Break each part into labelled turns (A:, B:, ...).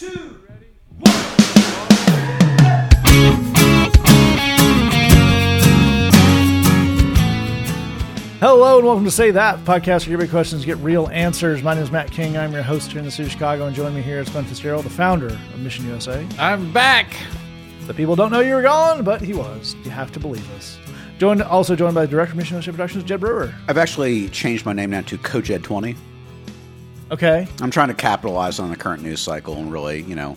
A: two,
B: Hello and welcome to Say That podcast where your big questions get real answers. My name is Matt King. I'm your host here in the city of Chicago, and joining me here is Ben Fitzgerald, the founder of Mission USA.
C: I'm back.
B: The people don't know you were gone, but he was. You have to believe us. Joined, also joined by the director of Mission USA Productions, Jed Brewer.
D: I've actually changed my name now to Cojed20.
B: Okay.
D: I'm trying to capitalize on the current news cycle and really, you know,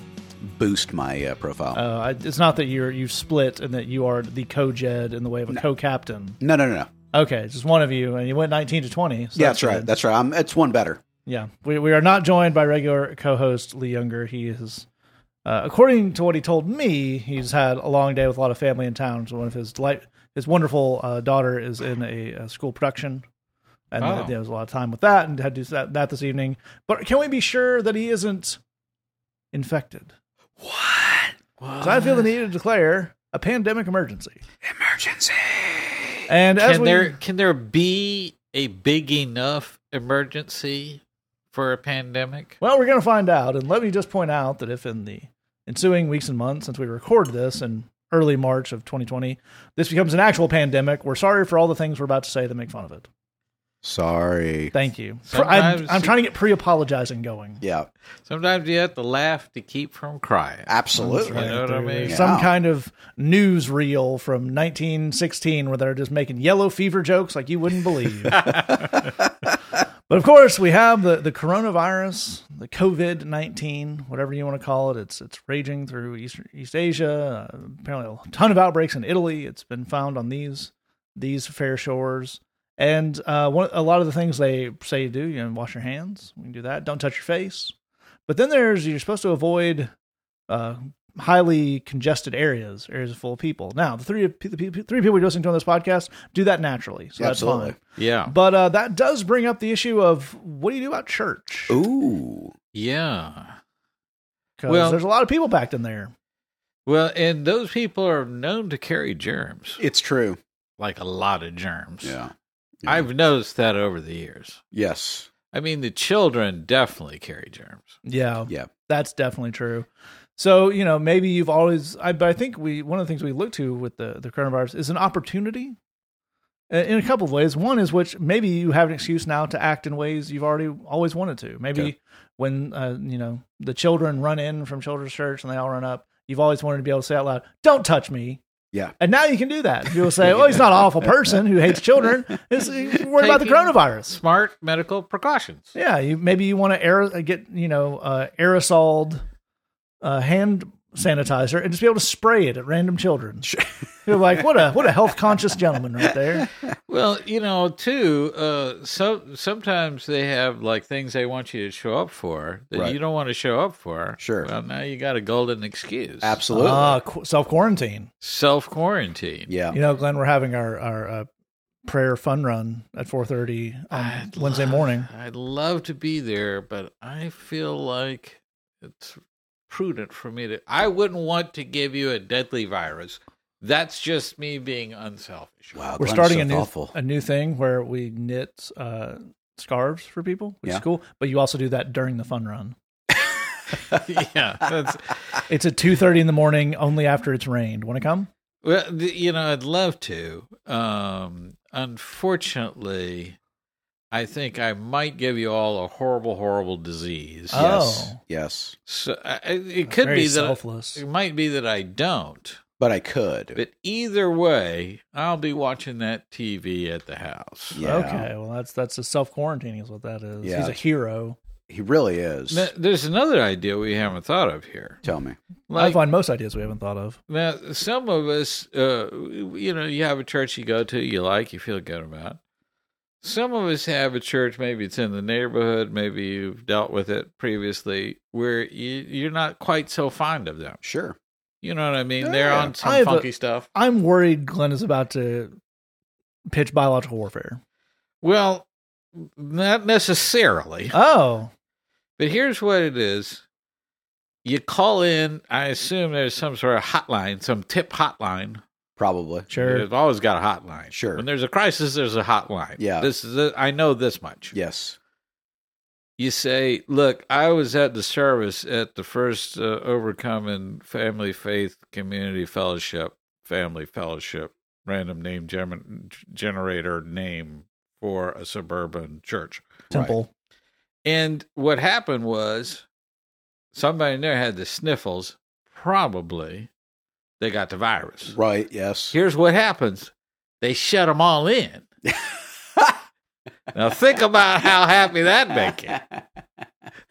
D: boost my uh, profile.
B: Uh, I- it's not that you're you've split and that you are the co-Jed in the way of a co-captain.
D: no, no, no, no.
B: Okay, just one of you, and you went 19 to 20. so
D: yeah, that's right.
B: good.
D: That's right. I'm, it's one better.
B: Yeah, we, we are not joined by regular co-host Lee Younger. He is, uh, according to what he told me, he's had a long day with a lot of family in town. So one of his delight, his wonderful uh, daughter is in a, a school production, and
C: Oh.
B: there was a lot of time with that, and had to do that, that this evening. But can we be sure that he isn't infected?
D: What?
B: Because I feel the need to declare a pandemic emergency.
D: Emergency.
B: And as
C: Can
B: we,
C: there can there be a big enough emergency for a pandemic?
B: Well, we're going to find out. And let me just point out that if in the ensuing weeks and months since we recorded this in early March of 2020, this becomes an actual pandemic, we're sorry for all the things we're about to say to make fun of it.
D: Sorry.
B: Thank you. For- I'm, I'm trying to get pre apologizing going.
D: Yeah,
C: Sometimes you have to laugh to keep from crying.
D: absolutely.
C: You know what I mean?
D: Yeah.
B: Some kind of news reel from 1916 where they're just making yellow fever jokes like you wouldn't believe. but of course, we have the, the coronavirus, the COVID 19, whatever you want to call it. It's it's raging through East, East Asia. Uh, apparently, a ton of outbreaks in Italy. It's been found on these these fair shores. And uh, one, a lot of the things they say you do, you know, wash your hands. You can do that. Don't touch your face. But then there's you're supposed to avoid uh, highly congested areas, areas full of people. Now, the three the three people you're listening to on this podcast do that naturally, so that's fine.
C: Yeah.
B: But uh, that does bring up the issue of what do you do about church?
D: Ooh.
C: Yeah.
B: 'Cause
C: well-
B: there's a lot of people packed in there.
C: Well, and those people are known to carry germs,
D: It's true.
C: like a lot of germs.
D: Yeah. Yeah.
C: I've noticed that over the years.
D: Yes.
C: I mean, the children definitely carry germs.
B: Yeah,
D: Yeah.
B: that's definitely true. So you know, maybe you've always. I, but I think we one of the things we look to with the the coronavirus is an opportunity. In a couple of ways. One is which maybe you have an excuse now to act in ways you've already always wanted to. Maybe
D: Okay.
B: when uh, you know the children run in from children's church and they all run up, you've always wanted to be able to say out loud, "Don't touch me."
D: Yeah.
B: And now you can do that. People say, "Oh, he's not an awful person who hates children. He's he's worried about the coronavirus."
C: Smart medical precautions.
B: Yeah, you maybe you want to aer- get you know uh, aerosoled uh, hand sanitizer and just be able to spray it at random children. You're like, what a what a health conscious gentleman right there.
C: Well, you know, too. Uh, so sometimes they have like things they want you to show up for that
D: Right.
C: you don't want to show up for.
D: Sure.
C: Well, now you got a golden excuse.
D: Absolutely.
B: Ah, qu- self quarantine.
C: Self quarantine.
D: yeah.
B: You know, Glenn, we're having our our uh, prayer fun run at 4:30 on
C: I'd
B: Wednesday
C: love-
B: morning.
C: I'd love to be there, but I feel like it's prudent for me to. I wouldn't want to give you a deadly virus. That's just me being unselfish.
D: Wow.
B: We're
D: Glenn's
B: starting
D: so
B: a new
D: thoughtful.
B: a new thing where we knit uh, scarves for people, which
D: Yeah.
B: is cool. But you also do that during the fun run.
C: yeah, that's
B: It's at 2:30 in the morning, only after it's rained. Want to come?
C: Well, you know, I'd love to. Um, unfortunately, I think I might give you all a horrible, horrible disease.
D: Yes.
B: Oh.
D: Yes.
C: So I, I- it could
B: Very
C: be that
B: selfless.
C: it might be that I don't.
D: But I could.
C: But either way, I'll be watching that TV at the house.
D: Yeah.
B: Okay, well that's that's a self quarantining is what that is.
D: Yeah.
B: He's a hero.
D: he really is.
C: Now, there's another idea we haven't thought of here.
D: Tell me.
B: I
C: Like,
B: find most ideas we haven't thought of.
C: Now, some of us, uh, you know, you have a church you go to, you like, you feel good about. Some of us have a church, maybe it's in the neighborhood, maybe you've dealt with it previously, where you, you're not quite so fond of them.
D: Sure.
C: You know what I mean? They're
D: Yeah.
C: on
B: I
C: some
B: have a-
C: funky stuff.
B: I'm worried Glenn is about to pitch biological warfare.
C: Well, not necessarily,
B: Oh,
C: but here's what it is. You call in, I assume there's some sort of hotline, some tip hotline
D: Probably.
B: sure.
C: They've always got a hotline.
D: Sure.
C: When there's a crisis, there's a hotline.
D: Yeah.
C: This is. A, I know this much.
D: Yes.
C: you say, "Look, I was at the service at the first uh, Overcoming Family Faith Community Fellowship, Family Fellowship, random name gem- generator name for a suburban church."
B: Temple.
C: And what happened was somebody in there had the sniffles. Probably they got the virus.
D: Right. Yes.
C: Here's what happens they shut them all in. now, think about how happy that make you.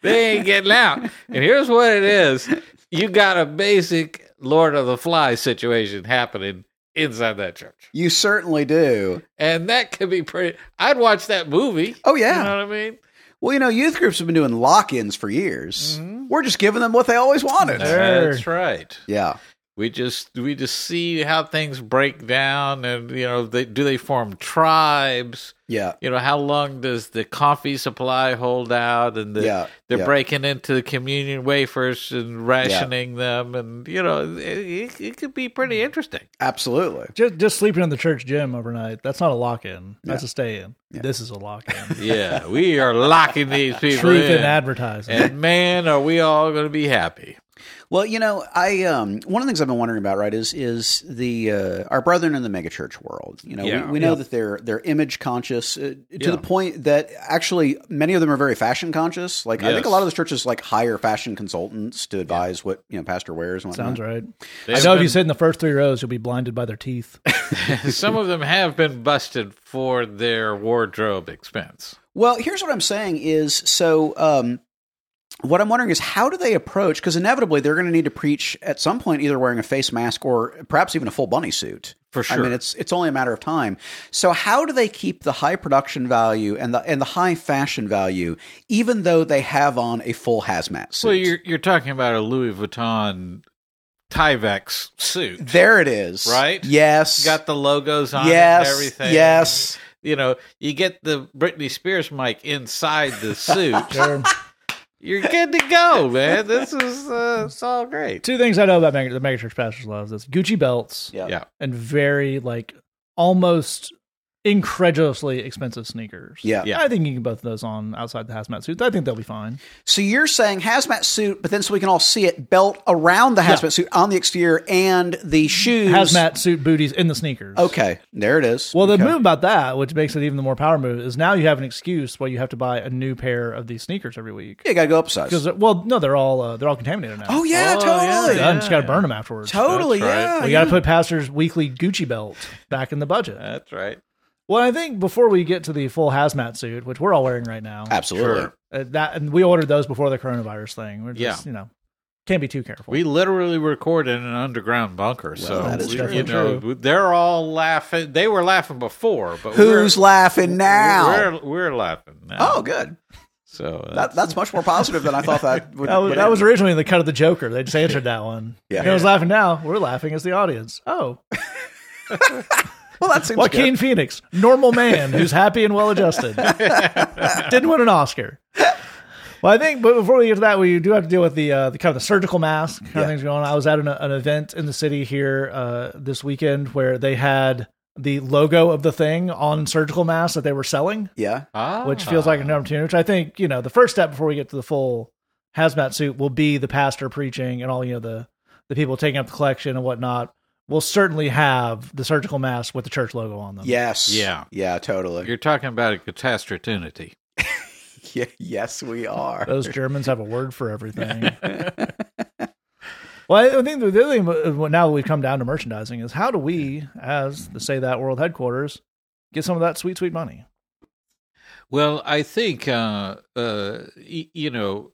C: They ain't getting out. And here's what it is you got a basic Lord of the Flies situation happening inside that church.
D: You certainly do.
C: And that could be pretty. I'd watch that movie.
D: Oh yeah.
C: You know what I mean?
D: Well, you know, youth groups have been doing lock-ins for years.
C: Mhm.
D: We're just giving them what they always wanted.
C: That's right.
D: Yeah.
C: We just we just see how things break down, and you know, they, do they form tribes?
D: Yeah.
C: You know, how long does the coffee supply hold out? And the,
D: Yeah,
C: they're
D: yeah.
C: breaking into the communion wafers and rationing them, and you know, it, it, it could be pretty interesting.
D: Absolutely.
B: Just just sleeping in the church gym overnight. That's not a lock in. That's
D: Yeah.
B: a stay in.
D: Yeah.
B: This is a lock in.
C: Yeah, we are locking these people
B: Truth
C: in,
B: in advertising.
C: and man, are we all going to be happy?
D: Well, you know, I um, one of the things I've been wondering about, right, is is the uh, our brethren in the megachurch world. You know,
C: Yeah.
D: we, we know
B: Yeah.
D: that they're they're image conscious uh, to
C: Yeah.
D: the point that actually many of them are very fashion conscious. Like I think a lot of those churches like hire fashion consultants to advise what you know pastor wears and whatnot.
B: Sounds right.
C: They
B: I
C: have
B: know if you sit in the first three rows, you'll be blinded by their teeth.
C: some of them have been busted for their wardrobe expense.
D: Well, here's what I'm saying is so. Um, what I'm wondering is how do they approach? Because inevitably they're going to need to preach at some point, either wearing a face mask or perhaps even a full bunny suit.
C: For sure.
D: I mean, it's it's only a matter of time. So how do they keep the high production value and the and the high fashion value, even though they have on a full hazmat suit?
C: Well, you're you're talking about a Louis Vuitton Tyvek suit.
D: there it is,
C: Right?
D: Yes,
C: Got the logos on
D: yes,
C: it and everything.
D: yes.
C: You know, you get the Britney Spears mic inside the suit.
B: Sure.
C: You're good to go, man. This is uh, it's all great.
B: Two things I know about mega, the megachurch pastors loves this: Gucci belts
D: Yeah.
C: Yeah.
B: and very like almost incredulously expensive sneakers.
D: Yeah.
C: Yeah.
B: I think you can both of those on outside the hazmat suit. I think they'll be fine.
D: So you're saying hazmat suit, but then so we can all see it, belt around the hazmat suit on the exterior and the shoes.
B: Hazmat suit booties in the sneakers.
D: Okay, there it is.
B: Well, the
D: Okay.
B: move about that, which makes it even the more power move, is now you have an excuse why you have to buy a new pair of these sneakers every week.
D: Yeah, you gotta go upsize.
B: Because well, no, they're all uh, they're all contaminated now.
D: Oh yeah,
C: Oh,
D: totally,
C: yeah,
B: Done. Just got to burn them afterwards.
D: totally,
C: right.
D: yeah.
B: We got to put pastors' weekly Gucci belt back in the budget.
C: That's right.
B: Well, I think before we get to the full hazmat suit, which we're all wearing right now,
D: absolutely.
C: Sure.
B: uh, that and we ordered those before the coronavirus thing. We're just, you know, can't be too careful.
C: We literally record in an underground bunker, so
D: that is
C: we- you know they're all laughing. They were laughing before, but
D: Who's
C: we're,
D: laughing now?
C: We're, we're laughing now.
D: oh, good.
C: so uh,
D: That, that's much more positive than I thought that would.
B: that was,
D: would
B: that was originally the cut of the Joker. They just answered that one.
D: Yeah.
B: You know who's laughing now? We're laughing as the audience. Oh,
D: well, that seems
B: Joaquin
D: good.
B: Phoenix, normal man who's happy and well adjusted, didn't win an Oscar. Well, I think, but before we get to that, we do have to deal with the the, uh, the kind of the surgical mask kind
D: Yeah.
B: of things going on. I was at an, an event in the city here uh, this weekend where they had the logo of the thing on surgical masks that they were selling,
D: Yeah,
C: ah.
B: which feels like an opportunity. Which I think you know the first step before we get to the full hazmat suit will be the pastor preaching and all you know the the people taking up the collection and whatnot. Will certainly have the surgical mask with the church logo on them.
D: yes,
C: Yeah.
D: yeah, totally.
C: You're talking about a catastrophe.
D: Yeah, yes, we are.
B: Those Germans have a word for everything. well, I think the other thing uh, now that we've come down to merchandising is how do we, as the Say That World headquarters, get some of that sweet, sweet money?
C: Well, I think uh, uh, y- you know.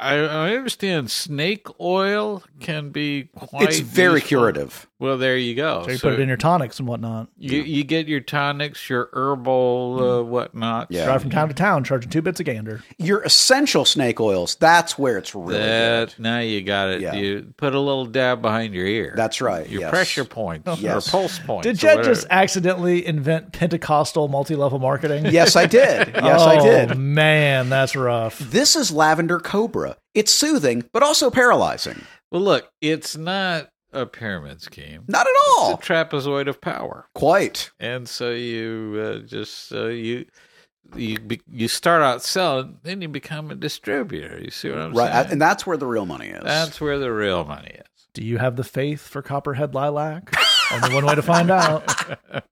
C: I, I understand snake oil can be quite.
D: it's very
C: useful.
D: curative.
C: Well, there you go.
B: So you put it in your tonics and whatnot.
C: You, you get your tonics, your herbal uh, whatnot.
D: Yeah.
B: Drive from town to town, charging two bits a gander.
D: Your essential snake oils. That's where it's really
C: that
D: good.
C: now you got it.
D: Yeah.
C: You put a little dab behind your ear.
D: That's right.
C: your
D: yes.
C: pressure points
D: Yes.
C: or pulse points.
B: Did
C: or
B: Jed just accidentally invent Pentecostal multi-level marketing?
D: Yes, I did. Yes, I
B: Oh,
D: did.
B: Man, that's rough.
D: This is lavender cobra. It's soothing, but also paralyzing.
C: Well, look, it's not a pyramid scheme.
D: Not at all.
C: It's a trapezoid of power,
D: Quite.
C: and so you uh, just uh, you you be, you start out selling, then you become a distributor. You see what I'm
D: right,
C: saying?
D: Right, and that's where the real money is.
C: That's where the real money is.
B: Do you have the faith for Copperhead Lilac? Only one way to find out.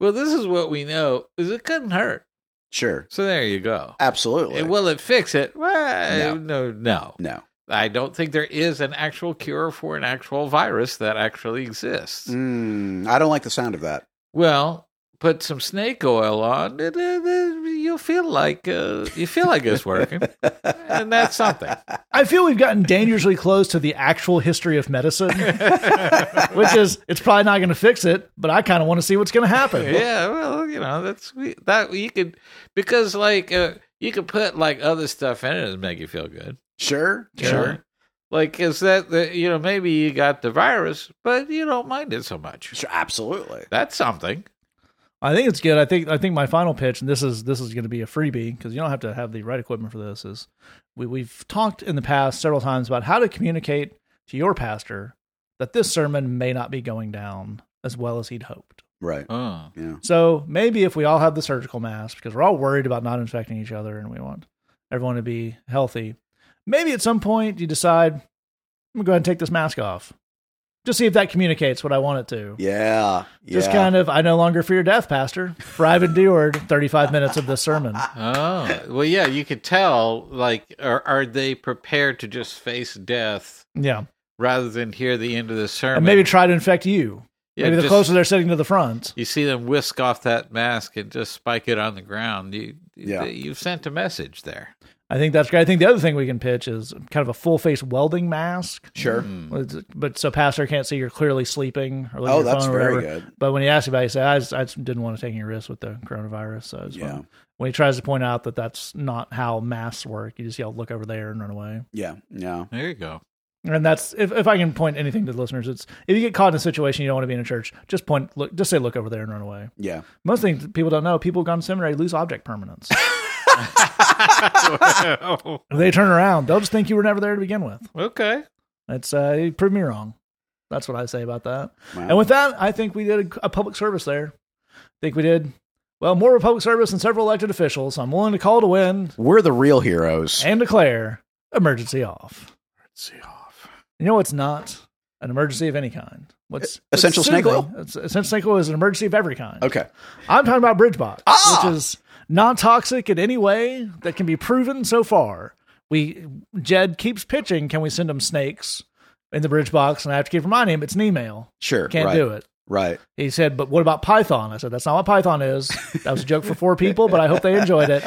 C: Well, this is what we know: is it couldn't hurt.
D: Sure,
C: So there you go.
D: absolutely.
C: And Will it fix it? Well, no, no,
D: no,
C: I don't think there is an actual cure for an actual virus that actually exists.
D: mm, I don't like the sound of that.
C: Well, put some snake oil on, you'll feel like uh, you feel like it's working, and that's something.
B: I feel we've gotten dangerously close to the actual history of medicine, which is it's probably not going to fix it, but I kind of want to see what's going to happen.
C: Yeah, well, you know, that's we- that you could because like uh, you could put like other stuff in it and make you feel good.
D: Sure,
C: you know?
D: sure,
C: Like is that the you know maybe you got the virus, but you don't mind it so much.
D: sure, absolutely.
C: That's something.
B: I think it's good. I think I think my final pitch, and this is this is going to be a freebie because you don't have to have the right equipment for this. Is we we've talked in the past several times about how to communicate to your pastor that this sermon may not be going down as well as he'd hoped.
D: Right.
C: Oh,
D: Yeah.
B: So maybe if we all have the surgical mask because we're all worried about not infecting each other and we want everyone to be healthy, maybe at some point you decide I'm gonna go ahead and take this mask off. Just see if that communicates what I want it to.
D: Yeah.
B: Just
D: yeah.
B: kind of, I no longer fear death, Pastor. For I've endured 35 minutes of this sermon.
C: oh, well, yeah. You could tell. Like, are are they prepared to just face death
B: Yeah.
C: rather than hear the end of the sermon?
B: And maybe try to infect you.
C: Yeah,
B: maybe the
C: just-
B: closer they're sitting to the front.
C: you see them whisk off that mask and just spike it on the ground. You,
D: Yeah.
C: you've sent a message there.
B: I think that's great. I think the other thing we can pitch is kind of a full face welding mask.
D: Sure.
C: Mm.
B: But so Pastor can't see you're clearly sleeping or
D: Oh, that's
B: or
D: very
B: whatever.
D: good.
B: But when he asked about it, he said, I just, I just didn't want to take any risks with the coronavirus. So
D: Yeah.
B: fine. when he tries to point out that that's not how masks work, you just yell, look over there and run away.
D: Yeah. Yeah.
C: There you go.
B: And that's if, if I can point anything to the listeners, it's if you get caught in a situation you don't want to be in a church, just point look just say look over there and run away.
D: Yeah.
B: Most things people don't know, people who've gone to seminary lose object permanence. if they turn around, they'll just think you were never there to begin with.
C: okay.
B: It's uh you proved me wrong. That's what I say about that.
D: Wow.
B: And with that, I think we did a, a public service there. I think we did well more of a public service than several elected officials. I'm willing to call to win
D: We're the real heroes.
B: and declare emergency off.
C: See off.
B: You know what's not an emergency of any kind? What's
D: Essential
B: what's
D: snake oil?
B: It's, essential snake oil is an emergency of every kind.
D: Okay.
B: I'm talking about Bridgebox,
D: Ah!
B: which is non toxic in any way that can be proven so far. We Jed keeps pitching. Can we send him snakes in the bridge box? And I have to keep reminding him it's an email.
D: Sure.
B: Can't
D: right.
B: do it.
D: Right.
B: He said, "But what about Python?" I said, "That's not what Python is. That was a joke for four people, but I hope they enjoyed it.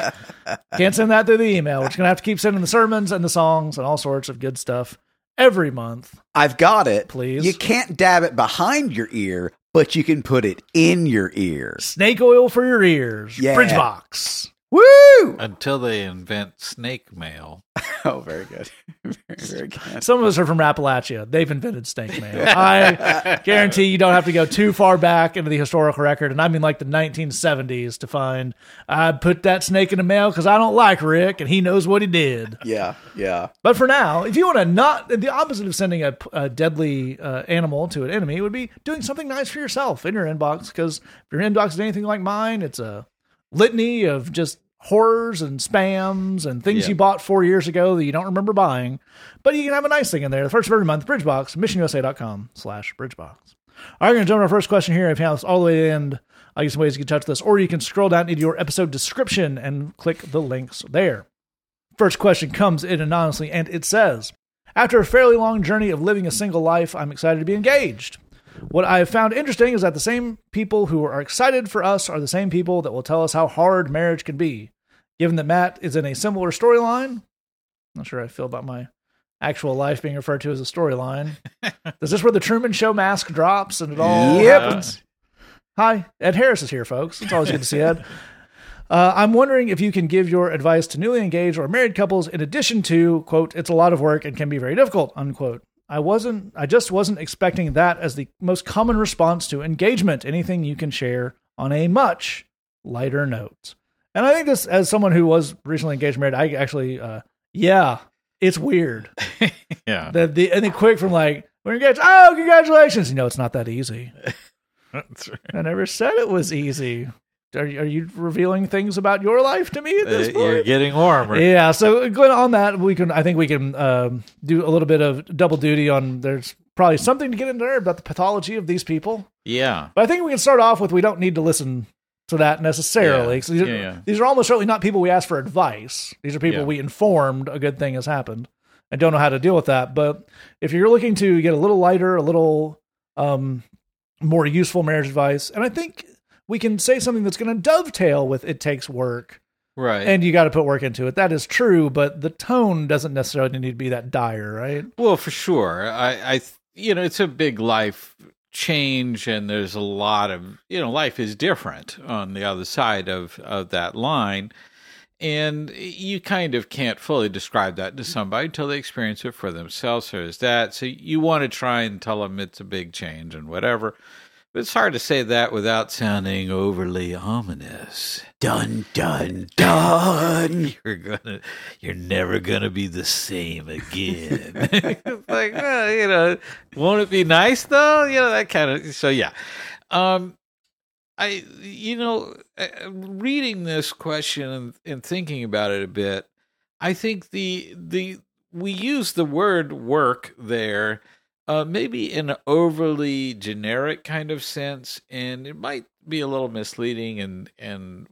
B: Can't send that through the email. We're just gonna have to keep sending the sermons and the songs and all sorts of good stuff every month.
D: I've got it.
B: Please.
D: You can't dab it behind your ear, but you can put it in your ear.
B: Snake oil for your ears.
D: Yeah.
B: Bridge box.
D: Woo!
C: Until they invent snake mail.
D: Oh, very good. Very, very.
B: Some of us are from Appalachia. They've invented snake mail. I guarantee you don't have to go too far back into the historical record, and I mean like the 1970s to find I put that snake in the mail because I don't like Rick and he knows what he did.
D: Yeah. Yeah.
B: But for now, if you want to not, the opposite of sending a, a deadly uh, animal to an enemy would be doing something nice for yourself in your inbox. Because if your inbox is anything like mine, it's a litany of just horrors and spams and things
C: Yeah.
B: you bought four years ago that you don't remember buying. But you can have a nice thing in there. The first of every month, Bridgebox, missionusa.com slash Bridgebox. All right, we're going to jump to our first question here. If you have this all the way to the end, I'll give you some ways you can touch this, or you can scroll down into your episode description and click the links there. First question comes in anonymously, and it says After a fairly long journey of living a single life, I'm excited to be engaged. What I have found interesting is that the same people who are excited for us are the same people that will tell us how hard marriage can be. Given that Matt is in a similar storyline, not sure I feel about my actual life being referred to as a storyline. is this where the Truman Show mask drops and it all
D: Yep.
B: happens? Hi, Ed Harris is here, folks. It's always good to see Ed. Uh, I'm wondering if you can give your advice to newly engaged or married couples in addition to, quote, it's a lot of work and can be very difficult, unquote. I wasn't, I just wasn't expecting that as the most common response to engagement. Anything you can share on a much lighter note. And I think this, as someone who was recently engaged, married, I actually, uh, yeah, it's weird.
C: Yeah.
B: The, the, and the quick from like, we're engaged. Oh, congratulations. You know, it's not that easy.
C: That's right.
B: I never said it was easy. are, you- are you revealing things about your life to me at this
C: Uh,
B: point?
C: You're getting warmer.
B: Yeah, so going on that, we can. I think we can um, do a little bit of double duty on. There's probably something to get into there about the pathology of these people,
C: Yeah.
B: but I think we can start off with we don't need to listen to that necessarily.
C: Yeah,
B: these, are,
C: yeah, yeah.
B: these are almost certainly not people we ask for advice. These are people we informed a good thing has happened and don't know how to deal with that. But if you're looking to get a little lighter, a little um, more useful marriage advice, and I think we can say something that's going to dovetail with "It Takes Work."
C: Right.
B: and you got to put work into it. That is true, but the tone doesn't necessarily need to be that dire, right?
C: Well, for sure. I, I, you know, it's a big life change, and there's a lot of, you know, life is different on the other side of of that line, and you kind of can't fully describe that to mm-hmm. somebody until they experience it for themselves. So there's that. So you want to try and tell them it's a big change and whatever. It's hard to say that without sounding overly ominous.
D: Dun dun dun.
C: you're gonna you're never gonna be the same again it's like well, you know won't it be nice though you know that kind of so yeah um i you know uh, reading this question and, and thinking about it a bit i think the the we use the word work there uh, maybe in an overly generic kind of sense, and it might be a little misleading and and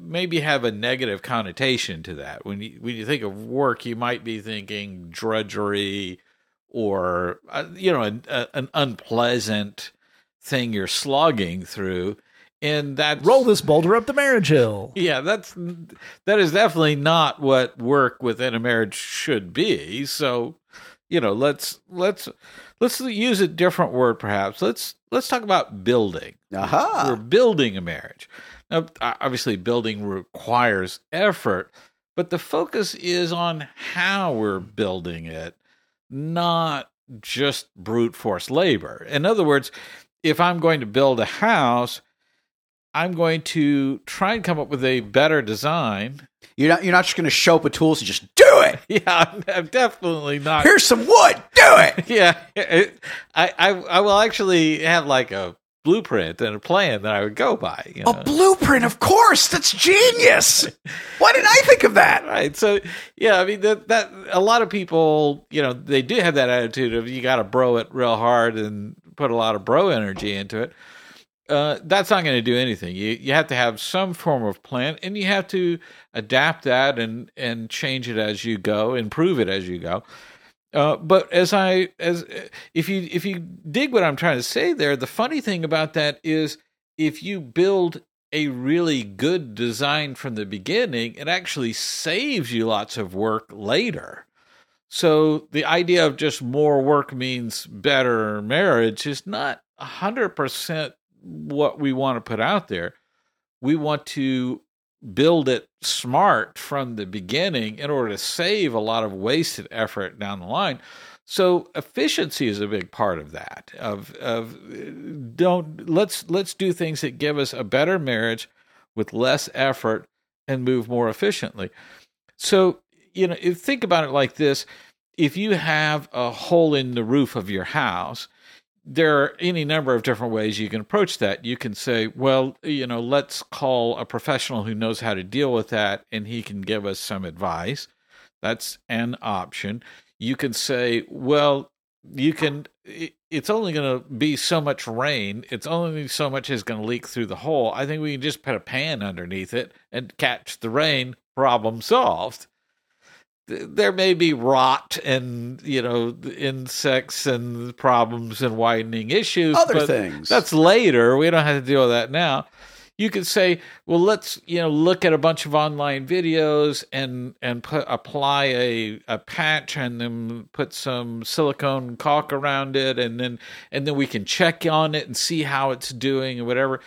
C: maybe have a negative connotation to that. When you when you think of work, you might be thinking drudgery or uh, you know an, a, an unpleasant thing you're slogging through, and that
B: Roll this boulder up the marriage hill.
C: yeah, that's that is definitely not what work within a marriage should be. So, you know, let's let's let's use a different word perhaps. Let's let's talk about building. We're building a marriage. Now, obviously building requires effort, but the focus is on how we're building it, not just brute force labor. In other words, if I'm going to build a house, I'm going to try and come up with a better design.
D: You're not. You're not just going to show up with tools and just do it.
C: Yeah, I'm, I'm definitely not.
D: Here's some wood. Do it.
C: yeah, it, I, I I will actually have like a blueprint and a plan that I would go by. You know?
D: A blueprint, of course. That's genius. Why didn't I think of that?
C: right. So yeah, I mean that that a lot of people, you know, they do have that attitude of you got to bro it real hard and put a lot of bro energy into it. Uh, that's not going to do anything. You you have to have some form of plan, and you have to adapt that and and change it as you go, improve it as you go. Uh, but as I as if you if you dig what I'm trying to say there, the funny thing about that is if you build a really good design from the beginning, it actually saves you lots of work later. So the idea of just more work means better marriage is not hundred percent what we want to put out there. We want to build it smart from the beginning in order to save a lot of wasted effort down the line. So efficiency is a big part of that. Of of don't let's let's do things that give us a better marriage with less effort and move more efficiently. So, you know, if think about it like this, if you have a hole in the roof of your house, there are any number of different ways you can approach that. You can say, well, you know, let's call a professional who knows how to deal with that and he can give us some advice. That's an option. You can say, well, you can, it's only going to be so much rain. It's only so much is going to leak through the hole. I think we can just put a pan underneath it and catch the rain. Problem solved there may be rot and you know insects and problems and widening issues
D: Other
C: but
D: things.
C: that's later. We don't have to deal with that now. You could say well let's you know look at a bunch of online videos and and put apply a a patch and then put some silicone caulk around it and then and then we can check on it and see how it's doing and whatever.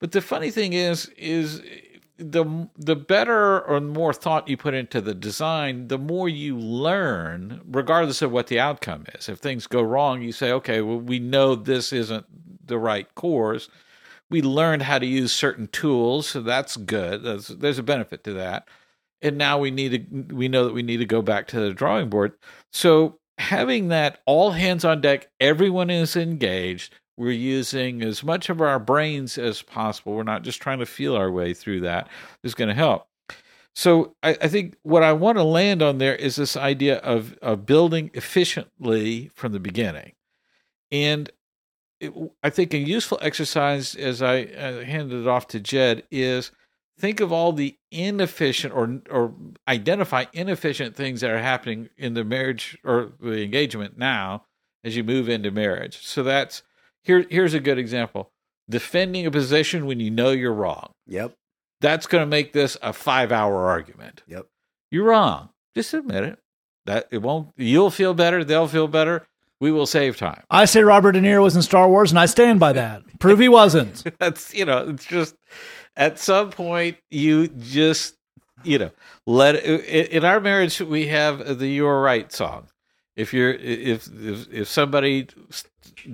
C: But the funny thing is is the the better or more thought you put into the design, the more you learn, regardless of what the outcome is. If things go wrong, you say, okay, well, we know this isn't the right course. We learned how to use certain tools, so that's good. There's, there's a benefit to that. And now we need to we know that we need to go back to the drawing board. So having that all hands on deck, everyone is engaged. We're using as much of our brains as possible. We're not just trying to feel our way through that. Is going to help. So I, I, think what I want to land on there is this idea of of building efficiently from the beginning, and it, I think a useful exercise, as I uh, handed it off to Jed, is think of all the inefficient or or identify inefficient things that are happening in the marriage or the engagement now as you move into marriage. So that's here. Here's a good example: defending a position when you know you're wrong.
D: Yep.
C: That's going to make this a five-hour argument.
D: Yep.
C: You're wrong. Just admit it. That it won't. You'll feel better. They'll feel better. We will save time.
B: I say Robert De Niro was in Star Wars, and I stand by that. Prove he wasn't.
C: That's you know. It's just at some point you just you know let It, in our marriage we have the "You Are Right" song. If you're if if if somebody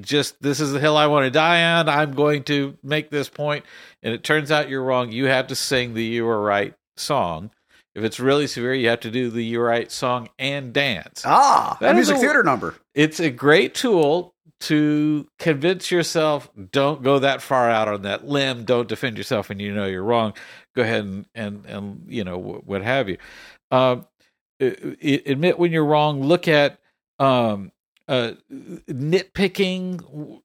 C: just this is the hill I want to die on, I'm going to make this point, and it turns out you're wrong. You have to sing the "You Are Right" song. If it's really severe, you have to do the "You Are Right" song and dance.
D: Ah, that, that music a, theater number.
C: It's a great tool to convince yourself don't go that far out on that limb don't defend yourself and you know you're wrong go ahead and and, and you know what have you uh, admit when you're wrong look at um, uh, nitpicking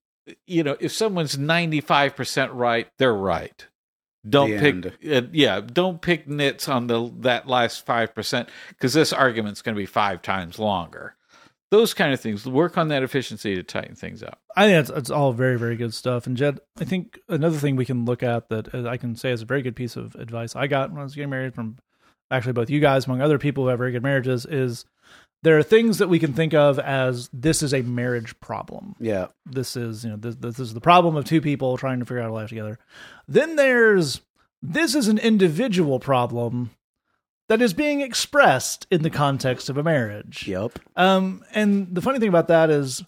C: you know if someone's 95% right they're right don't the pick uh, yeah don't pick nits on the that last 5% because this argument's going to be five times longer those kind of things. Work on that efficiency to tighten things up.
B: I think it's, it's all very, very good stuff. And Jed, I think another thing we can look at that uh, I can say is a very good piece of advice I got when I was getting married from actually both you guys, among other people who have very good marriages, is there are things that we can think of as this is a marriage problem.
D: Yeah.
B: This is, you know, this, this is the problem of two people trying to figure out a life together. Then there's this is an individual problem that is being expressed in the context of a marriage.
D: Yep.
B: Um, and the funny thing about that is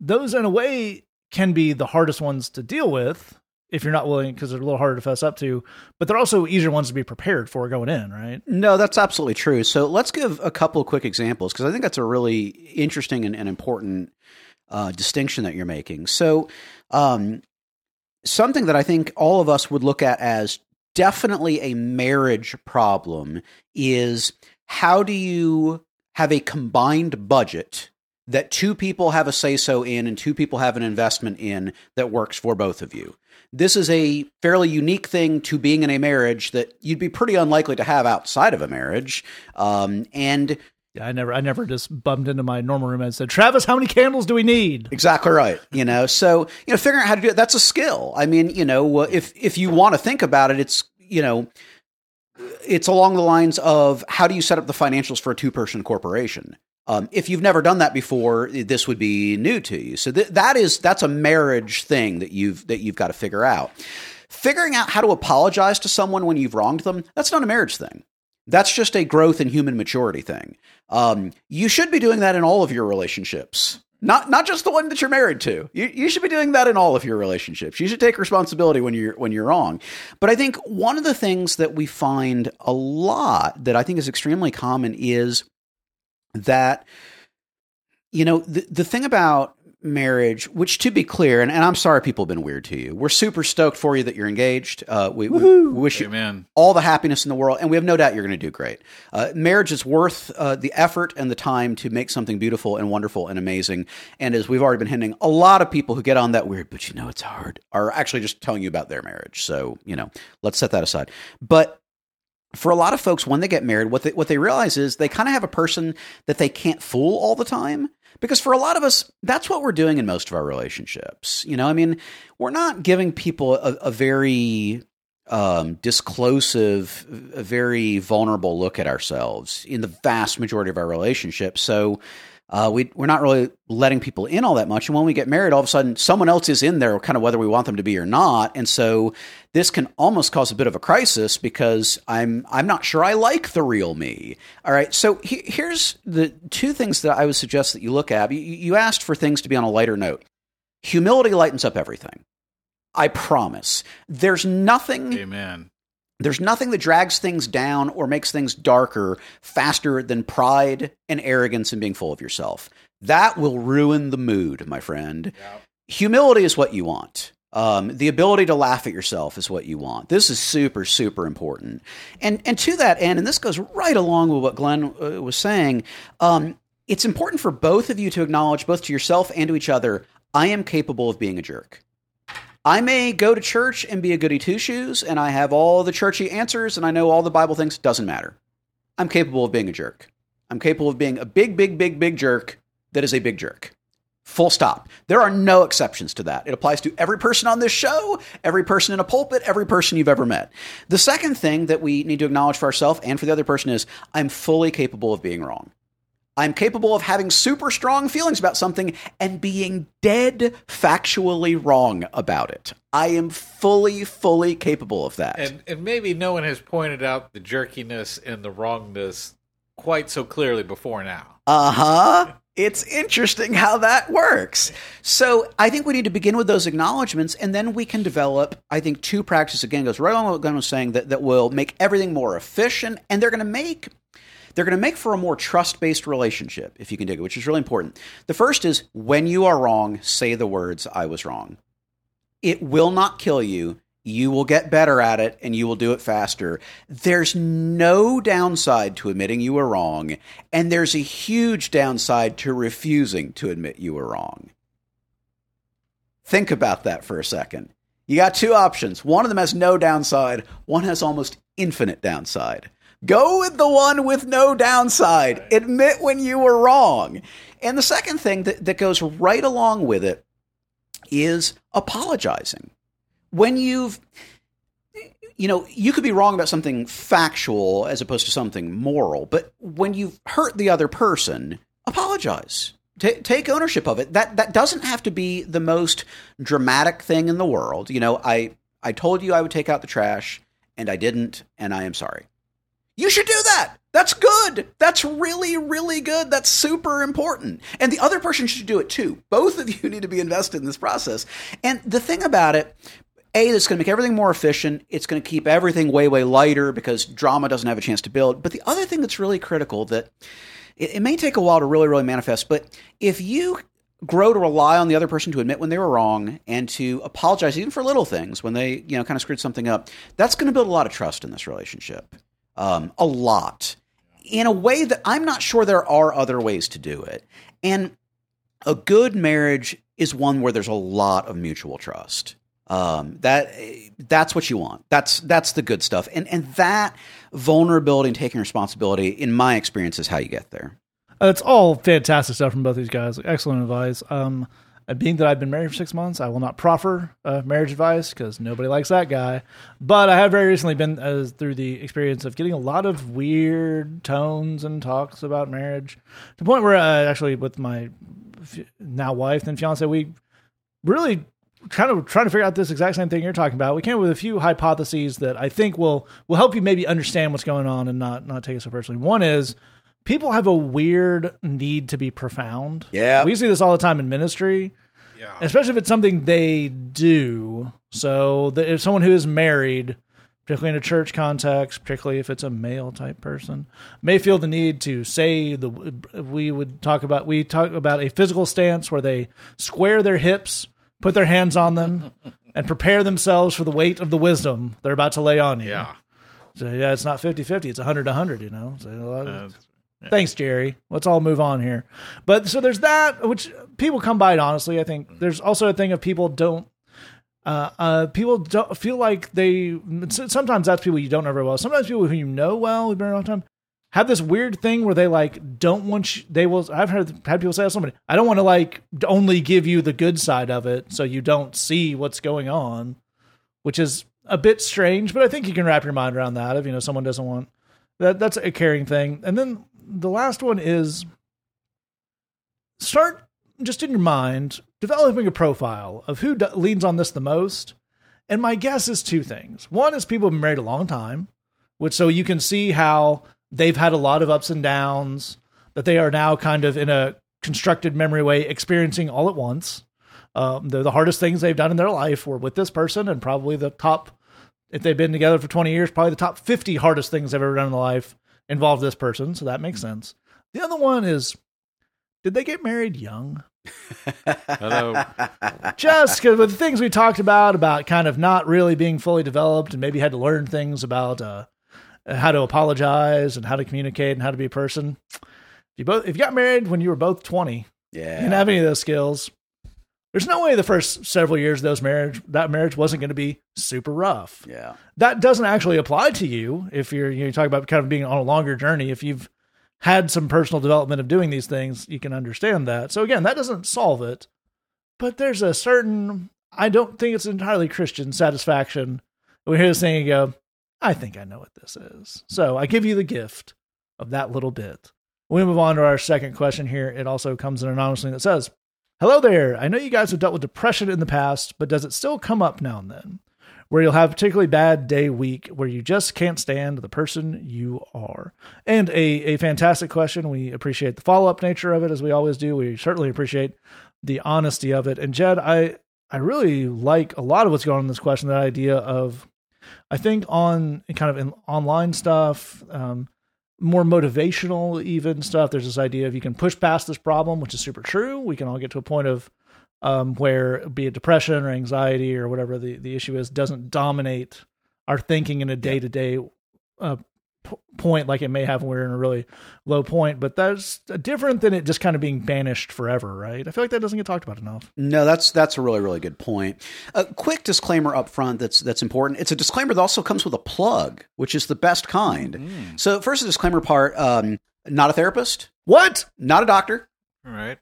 B: those in a way can be the hardest ones to deal with if you're not willing because they're a little harder to fess up to, but they're also easier ones to be prepared for going in, right?
D: No, that's absolutely true. So let's give a couple quick examples because I think that's a really interesting and, and important uh, distinction that you're making. So, um, something that I think all of us would look at as definitely a marriage problem is how do you have a combined budget that two people have a say so in and two people have an investment in that works for both of you. This is a fairly unique thing to being in a marriage that you'd be pretty unlikely to have outside of a marriage. Um, and
B: yeah, I never, I never just bumped into my normal room and said, "Travis, how many candles do we need?"
D: Exactly right. You know, so you know, figuring out how to do it—that's a skill. I mean, you know, if if you want to think about it, it's you know, it's along the lines of how do you set up the financials for a two person corporation? Um, if you've never done that before, this would be new to you. So th- that is that's a marriage thing that you've that you've got to figure out. Figuring out how to apologize to someone when you've wronged them that's not a marriage thing. That's just a growth and human maturity thing. Um, you should be doing that in all of your relationships. Not not just the one that you're married to. You you should be doing that in all of your relationships. You should take responsibility when you're when you're wrong. But I think one of the things that we find a lot that I think is extremely common is that you know the the thing about marriage, which to be clear, and, and, I'm sorry people have been weird to you. We're super stoked for you that you're engaged. Uh, we, we, wish Amen. you all the happiness in the world, and we have no doubt you're going to do great. Uh, marriage is worth uh, the effort and the time to make something beautiful and wonderful and amazing. And as we've already been hinting, a lot of people who get on that weird, but you know it's hard, are actually just telling you about their marriage. So you know, let's set that aside. But for a lot of folks, when they get married, what they, what they realize is they kind of have a person that they can't fool all the time. Because for a lot of us, that's what we're doing in most of our relationships. You know, I mean, we're not giving people a, a very um, disclosive, a very vulnerable look at ourselves in the vast majority of our relationships. So uh, we, we're not really letting people in all that much. And when we get married, all of a sudden someone else is in there, kind of whether we want them to be or not. And so this can almost cause a bit of a crisis because I'm I'm not sure I like the real me. All right, so he, here's the two things that I would suggest that you look at. You, you asked for things to be on a lighter note. Humility lightens up everything. I promise. There's nothing.
C: Amen.
D: There's nothing that drags things down or makes things darker faster than pride and arrogance and being full of yourself. That will ruin the mood, my friend. humility is what you want. Um, the ability to laugh at yourself is what you want. This is super, super important. And and to that end, and this goes right along with what Glenn uh, was saying. Um, it's important for both of you to acknowledge, both to yourself and to each other, I am capable of being a jerk. I may go to church and be a goody two shoes, and I have all the churchy answers, and I know all the Bible things. Doesn't matter. I'm capable of being a jerk. I'm capable of being a big, big, big, big jerk that is a big jerk. Full stop. There are no exceptions to that. It applies to every person on this show, every person in a pulpit, every person you've ever met. The second thing that we need to acknowledge for ourselves and for the other person is I'm fully capable of being wrong. I'm capable of having super strong feelings about something and being dead factually wrong about it. I am fully, fully capable of that.
C: And and maybe no one has pointed out the jerkiness and the wrongness quite so clearly before now.
D: Uh huh. It's interesting how that works. So I think we need to begin with those acknowledgments, and then we can develop, I think, two practices. Again, goes right along with what Glenn was saying that, that will make everything more efficient, and they're going to make they're going to make for a more trust based relationship, if you can dig it, which is really important. The first is when you are wrong, say the words, I was wrong. It will not kill you. You will get better at it and you will do it faster. There's no downside to admitting you were wrong, and there's a huge downside to refusing to admit you were wrong. Think about that for a second. You got two options. One of them has no downside, one has almost infinite downside. Go with the one with no downside. Admit when you were wrong. And the second thing that, that goes right along with it is apologizing. When you've, you know, you could be wrong about something factual as opposed to something moral, but when you've hurt the other person, apologize. T- take ownership of it. That that doesn't have to be the most dramatic thing in the world. You know, I I told you I would take out the trash and I didn't and I am sorry. You should do that. That's good. That's really, really good. That's super important. And the other person should do it too. Both of you need to be invested in this process. And the thing about it, A, that's going to make everything more efficient. It's going to keep everything way, way lighter because drama doesn't have a chance to build. But the other thing that's really critical that it, it may take a while to really, really manifest, but if you grow to rely on the other person to admit when they were wrong and to apologize even for little things when they you know kind of screwed something up that's going to build a lot of trust in this relationship um, a lot in a way that I'm not sure there are other ways to do it. And a good marriage is one where there's a lot of mutual trust. Um, that that's what you want. That's that's the good stuff. And and that vulnerability and taking responsibility, in my experience, is how you get there.
B: It's all fantastic stuff from both these guys. Excellent advice. Um, and being that I've been married for six months, I will not proffer uh, marriage advice because nobody likes that guy. But I have very recently been uh, through the experience of getting a lot of weird tones and talks about marriage to the point where uh, actually with my now wife and fiance, we really kind of trying to figure out this exact same thing you're talking about. We came up with a few hypotheses that I think will will help you maybe understand what's going on and not not take it so personally. One is people have a weird need to be profound.
D: Yeah.
B: We see this all the time in ministry.
C: Yeah.
B: Especially if it's something they do. So the, if someone who is married, particularly in a church context, particularly if it's a male type person, may feel the need to say the we would talk about we talk about a physical stance where they square their hips, put their hands on them, and prepare themselves for the weight of the wisdom they're about to lay on you.
C: Yeah.
B: So yeah, it's not 50-50, it's 100-100, you know. So a
C: uh,
B: Thanks, Jerry. Let's all move on here. But so there's that, which people come by it honestly. I think there's also a thing of people don't. Uh, uh, people don't feel like they. Sometimes that's people you don't know very well. Sometimes people who you know well, who've been around a long time, have this weird thing where they like don't want you. They will. I've heard had people say to somebody, "I don't want to like only give you the good side of it, so you don't see what's going on," which is a bit strange. But I think you can wrap your mind around that if you know someone doesn't want that. That's a caring thing. And then the last one is start just in your mind developing a profile of who d- leans on this the most. And my guess is two things. One is people have been married a long time, which so you can see how they've had a lot of ups and downs that they are now kind of in a constructed memory way experiencing all at once. Um, the, the hardest things they've done in their life were with this person, and probably the top, if they've been together for 20 years, probably the top 50 hardest things they've ever done in their life involve this person. So that makes sense. The other one is did they get married young?
C: Hello.
B: just because with the things we talked about about kind of not really being fully developed and maybe had to learn things about uh, how to apologize and how to communicate and how to be a person. If you both if you got married when you were both twenty,
D: Yeah.
B: you didn't have any of those skills. There's no way the first several years of those marriage that marriage wasn't going to be super rough.
D: yeah.
B: That doesn't actually apply to you if you're you know, you talk about kind of being on a longer journey. If you've had some personal development of doing these things, you can understand that. So again, that doesn't solve it, but there's a certain I don't think it's entirely Christian satisfaction. We hear this thing and go, I think I know what this is. So I give you the gift of that little bit. We move on to our second question here. It also comes in anonymously that says, Hello there. I know you guys have dealt with depression in the past, but does it still come up now and then? Where you'll have a particularly bad day, week, where you just can't stand the person you are? And a, a fantastic question. We appreciate the follow up nature of it, as we always do. We certainly appreciate the honesty of it. And Jed, I, I really like a lot of what's going on in this question that idea of, I think, on kind of in online stuff, um, more motivational even stuff. There's this idea of you can push past this problem, which is super true. We can all get to a point of um, where be it depression or anxiety or whatever the, the issue is doesn't dominate our thinking in a day to day point like it may have when we're in a really low point. But that's different than it just kind of being banished forever, right? I feel like that doesn't get talked about enough.
D: No, that's that's a really really good point. A quick disclaimer up front that's that's important. It's a disclaimer that also comes with a plug, which is the best kind. So first, the disclaimer part: um, not a therapist,
B: What?
D: not a doctor.
C: All right.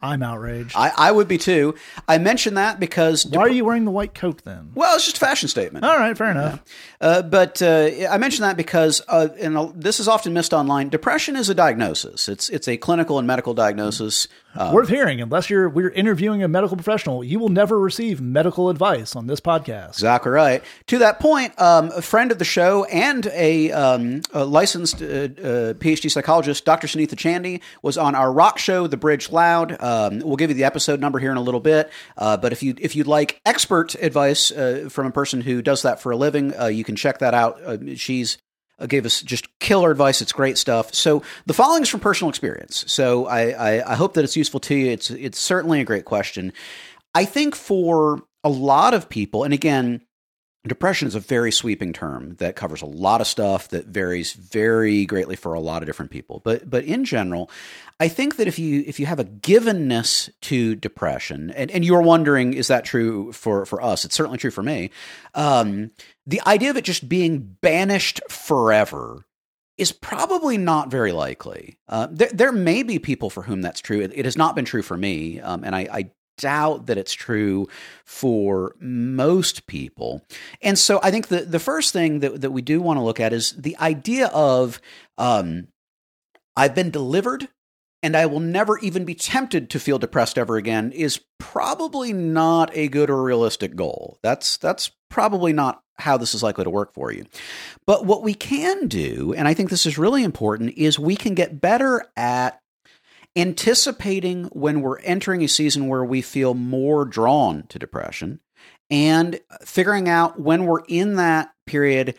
B: I'm outraged.
D: I, I would be too. I mention that because
B: Why are you wearing the white coat then?
D: well, it's just a fashion statement.
B: All right, fair enough.
D: Uh, but uh, I mention that because, uh, and this is often missed online. Depression is a diagnosis. It's it's a clinical and medical diagnosis. Uh,
B: Worth hearing. Unless you're we're interviewing a medical professional, you will never receive medical advice on this podcast.
D: Exactly right. To that point, um, a friend of the show and a, um, a licensed uh, uh, PhD psychologist, Dr. Sunitha Chandy, was on our rock show, The Bridge Loud. Um, we'll give you the episode number here in a little bit. Uh, but if you if you'd like expert advice uh, from a person who does that for a living, uh, you can check that out. Uh, she's Uh, gave us just killer advice. It's great stuff. So the following is from personal experience. So I, I, I hope that it's useful to you. It's it's certainly a great question. I think for a lot of people, and again, depression is a very sweeping term that covers a lot of stuff that varies very greatly for a lot of different people. But but in general, I think that if you if you have a givenness to depression, and, and you're wondering, is that true for, for us? It's certainly true for me. Um, the idea of it just being banished forever is probably not very likely. Uh, there, there may be people for whom that's true. It, it has not been true for me, um, and I, I doubt that it's true for most people. And so I think the, the first thing that, that we do want to look at is the idea of um, I've been delivered and I will never even be tempted to feel depressed ever again is probably not a good or realistic goal. That's that's probably not how this is likely to work for you. But what we can do, and I think this is really important, is we can get better at anticipating when we're entering a season where we feel more drawn to depression and figuring out when we're in that period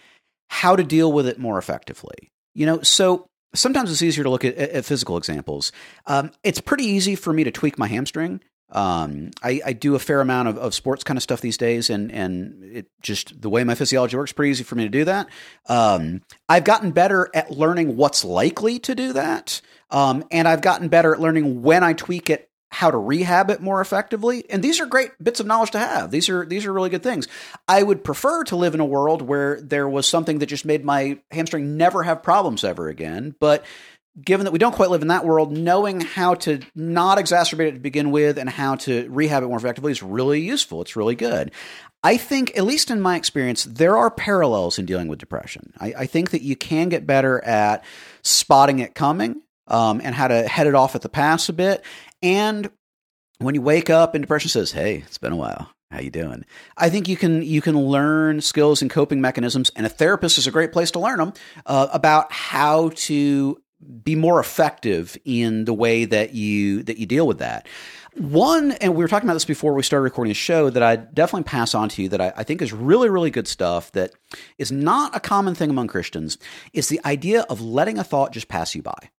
D: how to deal with it more effectively. You know, so sometimes it's easier to look at, at physical examples. Um, it's pretty easy for me to tweak my hamstring. Um, I, I, do a fair amount of, of sports kind of stuff these days, and and it just the way my physiology works, pretty easy for me to do that. Um, I've gotten better at learning what's likely to do that, um, and I've gotten better at learning when I tweak it, how to rehab it more effectively. And these are great bits of knowledge to have. These are these are really good things. I would prefer to live in a world where there was something that just made my hamstring never have problems ever again, but given that we don't quite live in that world, knowing how to not exacerbate it to begin with and how to rehab it more effectively is really useful. It's really good. I think, at least in my experience, there are parallels in dealing with depression. I, I think that you can get better at spotting it coming um, and how to head it off at the pass a bit. And when you wake up and depression says, "Hey, it's been a while," how you doing i think you can you can learn skills and coping mechanisms and a therapist is a great place to learn them uh, about how to be more effective in the way that you that you deal with that. One, and we were talking about this before we started recording the show, that I definitely pass on to you that I, I, think is really, really good stuff that is not a common thing among Christians, is the idea of letting a thought just pass you by.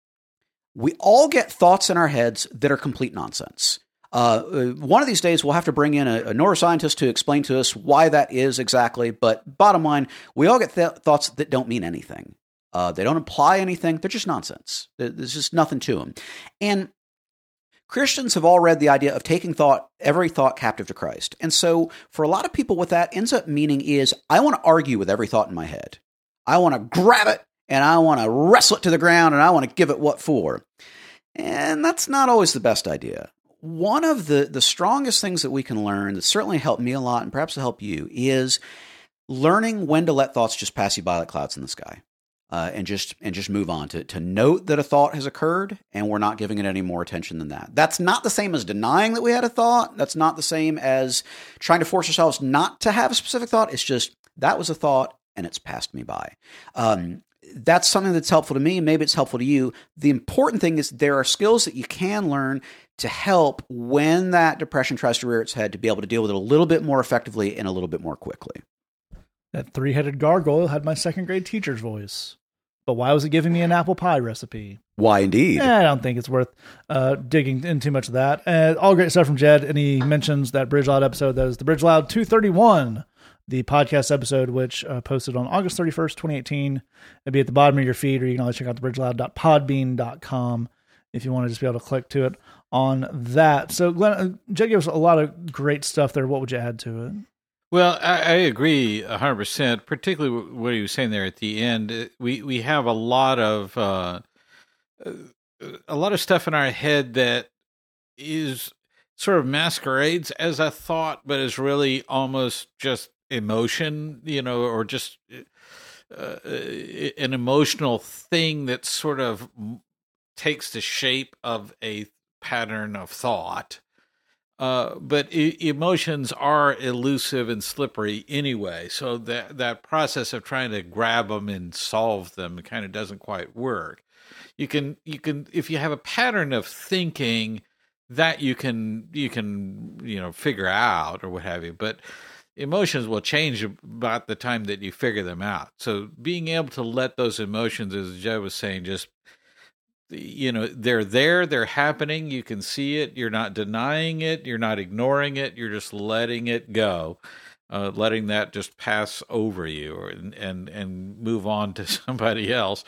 D: We all get thoughts in our heads that are complete nonsense. Uh, uh, one of these days, we'll have to bring in a, a, neuroscientist to explain to us why that is exactly. But bottom line, we all get th- thoughts that don't mean anything. Uh, they don't imply anything. They're just nonsense. There's just nothing to them. And Christians have all read the idea of taking thought, every thought captive to Christ. And so, for a lot of people, what that ends up meaning is I want to argue with every thought in my head. I want to grab it and I want to wrestle it to the ground and I want to give it what for. And that's not always the best idea. One of the, the strongest things that we can learn that certainly helped me a lot and perhaps will help you is learning when to let thoughts just pass you by like clouds in the sky. Uh, and just and just move on to to note that a thought has occurred and we're not giving it any more attention than that. That's not the same as denying that we had a thought. That's not the same as trying to force ourselves not to have a specific thought. It's just that was a thought and it's passed me by. Um, that's something that's helpful to me. Maybe it's helpful to you. The important thing is there are skills that you can learn to help when that depression tries to rear its head to be able to deal with it a little bit more effectively and a little bit more quickly.
B: That three headed gargoyle had my second grade teacher's voice. But why was it giving me an apple pie recipe?
D: Why indeed?
B: Eh, I don't think it's worth uh, digging into much of that. And all great stuff from Jed. And he mentions that Bridge Loud episode that is the Bridge Loud 231 the podcast episode, which uh, posted on August 31st, 2018. It'll be at the bottom of your feed, or you can always check out the bridgeloud.podbean.com if you want to just be able to click to it on that. So, Glenn, uh, Jed gave us a lot of great stuff there. What would you add to it?
C: Well, I, I agree 100%, particularly what he was saying there at the end. Uh, we, we have a lot of. Uh, a lot of stuff in our head that is sort of masquerades as a thought, but is really almost just emotion, you know, or just uh, uh an emotional thing that sort of takes the shape of a pattern of thought. Uh, but e- emotions are elusive and slippery anyway, so that that process of trying to grab them and solve them kind of doesn't quite work. You can you can if you have a pattern of thinking that you can you can you know figure out or what have you, but emotions will change about the time that you figure them out. So being able to let those emotions, as Joe was saying, just you know they're there they're happening you can see it you're not denying it you're not ignoring it you're just letting it go uh, letting that just pass over you or, and and move on to somebody else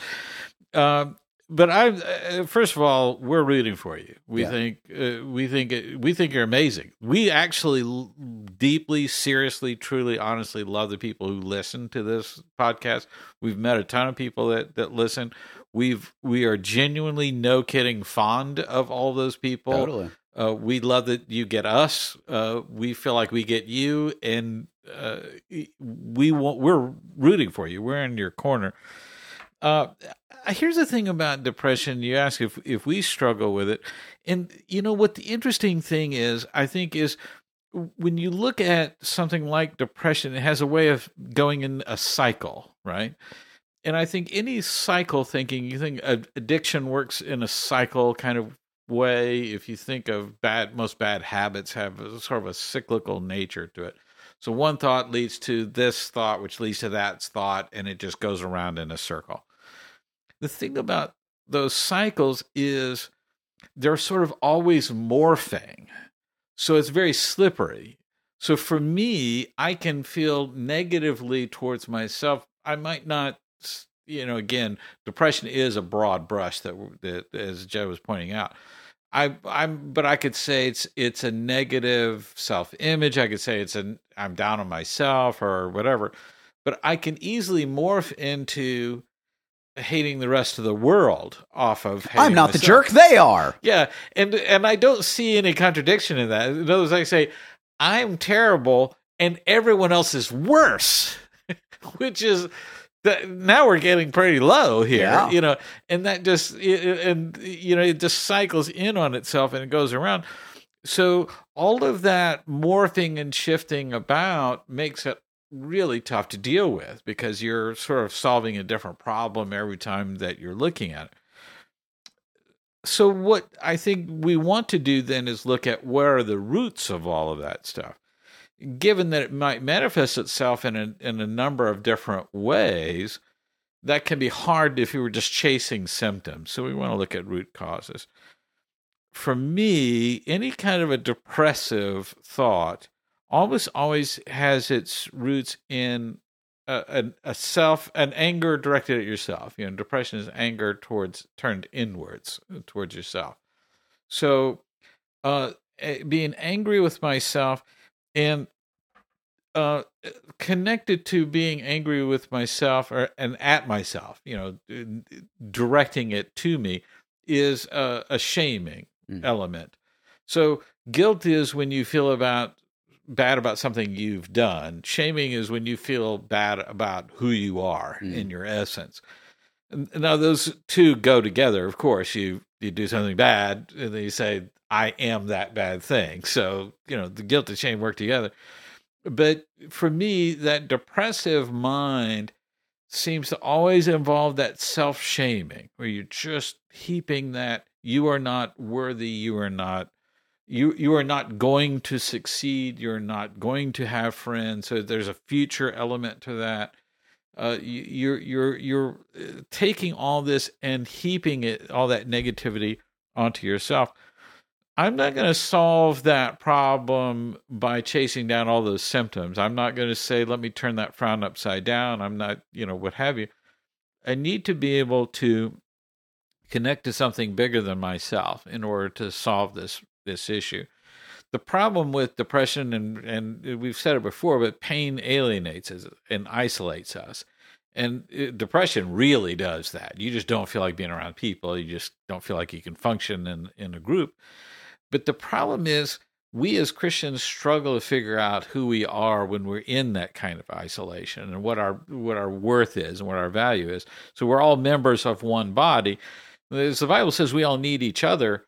C: um, but I, uh, first of all, we're rooting for you. We yeah. think, uh, we think, we think you're amazing. We actually l- deeply, seriously, truly, honestly love the people who listen to this podcast. We've met a ton of people that that listen. We've we are genuinely, no kidding, fond of all those people.
D: Totally.
C: Uh, we love that you get us. Uh, we feel like we get you, and uh, we want. We're rooting for you. We're in your corner. Uh, here's the thing about depression. You ask if if we struggle with it, and you know what the interesting thing is. I think is when you look at something like depression, it has a way of going in a cycle, right? And I think any cycle thinking, you think addiction works in a cycle kind of way. If you think of bad, most bad habits have a, sort of a cyclical nature to it. So one thought leads to this thought, which leads to that thought, and it just goes around in a circle the thing about those cycles is they're sort of always morphing. So it's very slippery. So for me, I can feel negatively towards myself. I might not, you know, again, depression is a broad brush that, that as Joe was pointing out. I, I'm, but I could say it's it's a negative self image. I could say it's an I'm down on myself or whatever. But I can easily morph into hating the rest of the world off of
D: I'm not
C: myself.
D: the jerk they are.
C: Yeah, and and I don't see any contradiction in that. In other words, I say I'm terrible and everyone else is worse, which is that now we're getting pretty low here, yeah. you know, and that just and you know it just cycles in on itself and it goes around. So all of that morphing and shifting about makes it really tough to deal with because you're sort of solving a different problem every time that you're looking at it. So, what I think we want to do then is look at where are the roots of all of that stuff. Given that it might manifest itself in a, in a number of different ways, that can be hard if you were just chasing symptoms. So, we want to look at root causes. for me, any kind of a depressive thought almost always has its roots in a, a, a, self, an anger directed at yourself. You know, depression is anger towards turned inwards towards yourself. So, uh, being angry with myself and uh, connected to being angry with myself or and at myself, you know, directing it to me is a, a shaming mm. element. So guilt is when you feel about bad about something you've done. Shaming is when you feel bad about who you are mm. in your essence. Now those two go together. Of course, you you do something bad, and then you say, "I am that bad thing." So you know the guilt and shame work together. But for me, that depressive mind seems to always involve that self shaming, where you're just heaping that you are not worthy, you are not you you are not going to succeed. You're not going to have friends. So there's a future element to that. Uh, you, you're you're you're uh, taking all this and heaping it all that negativity onto yourself. I'm not going to solve that problem by chasing down all those symptoms. I'm not going to say let me turn that frown upside down. I'm not you know what have you. I need to be able to connect to something bigger than myself in order to solve this this issue. The problem with depression, and, and we've said it before, but pain alienates us and isolates us. And uh, depression really does that. You just don't feel like being around people. You just don't feel like you can function in, in a group. But the problem is, we as Christians struggle to figure out who we are when we're in that kind of isolation and what our what our worth is and what our value is. So we're all members of one body. As the Bible says, we all need each other,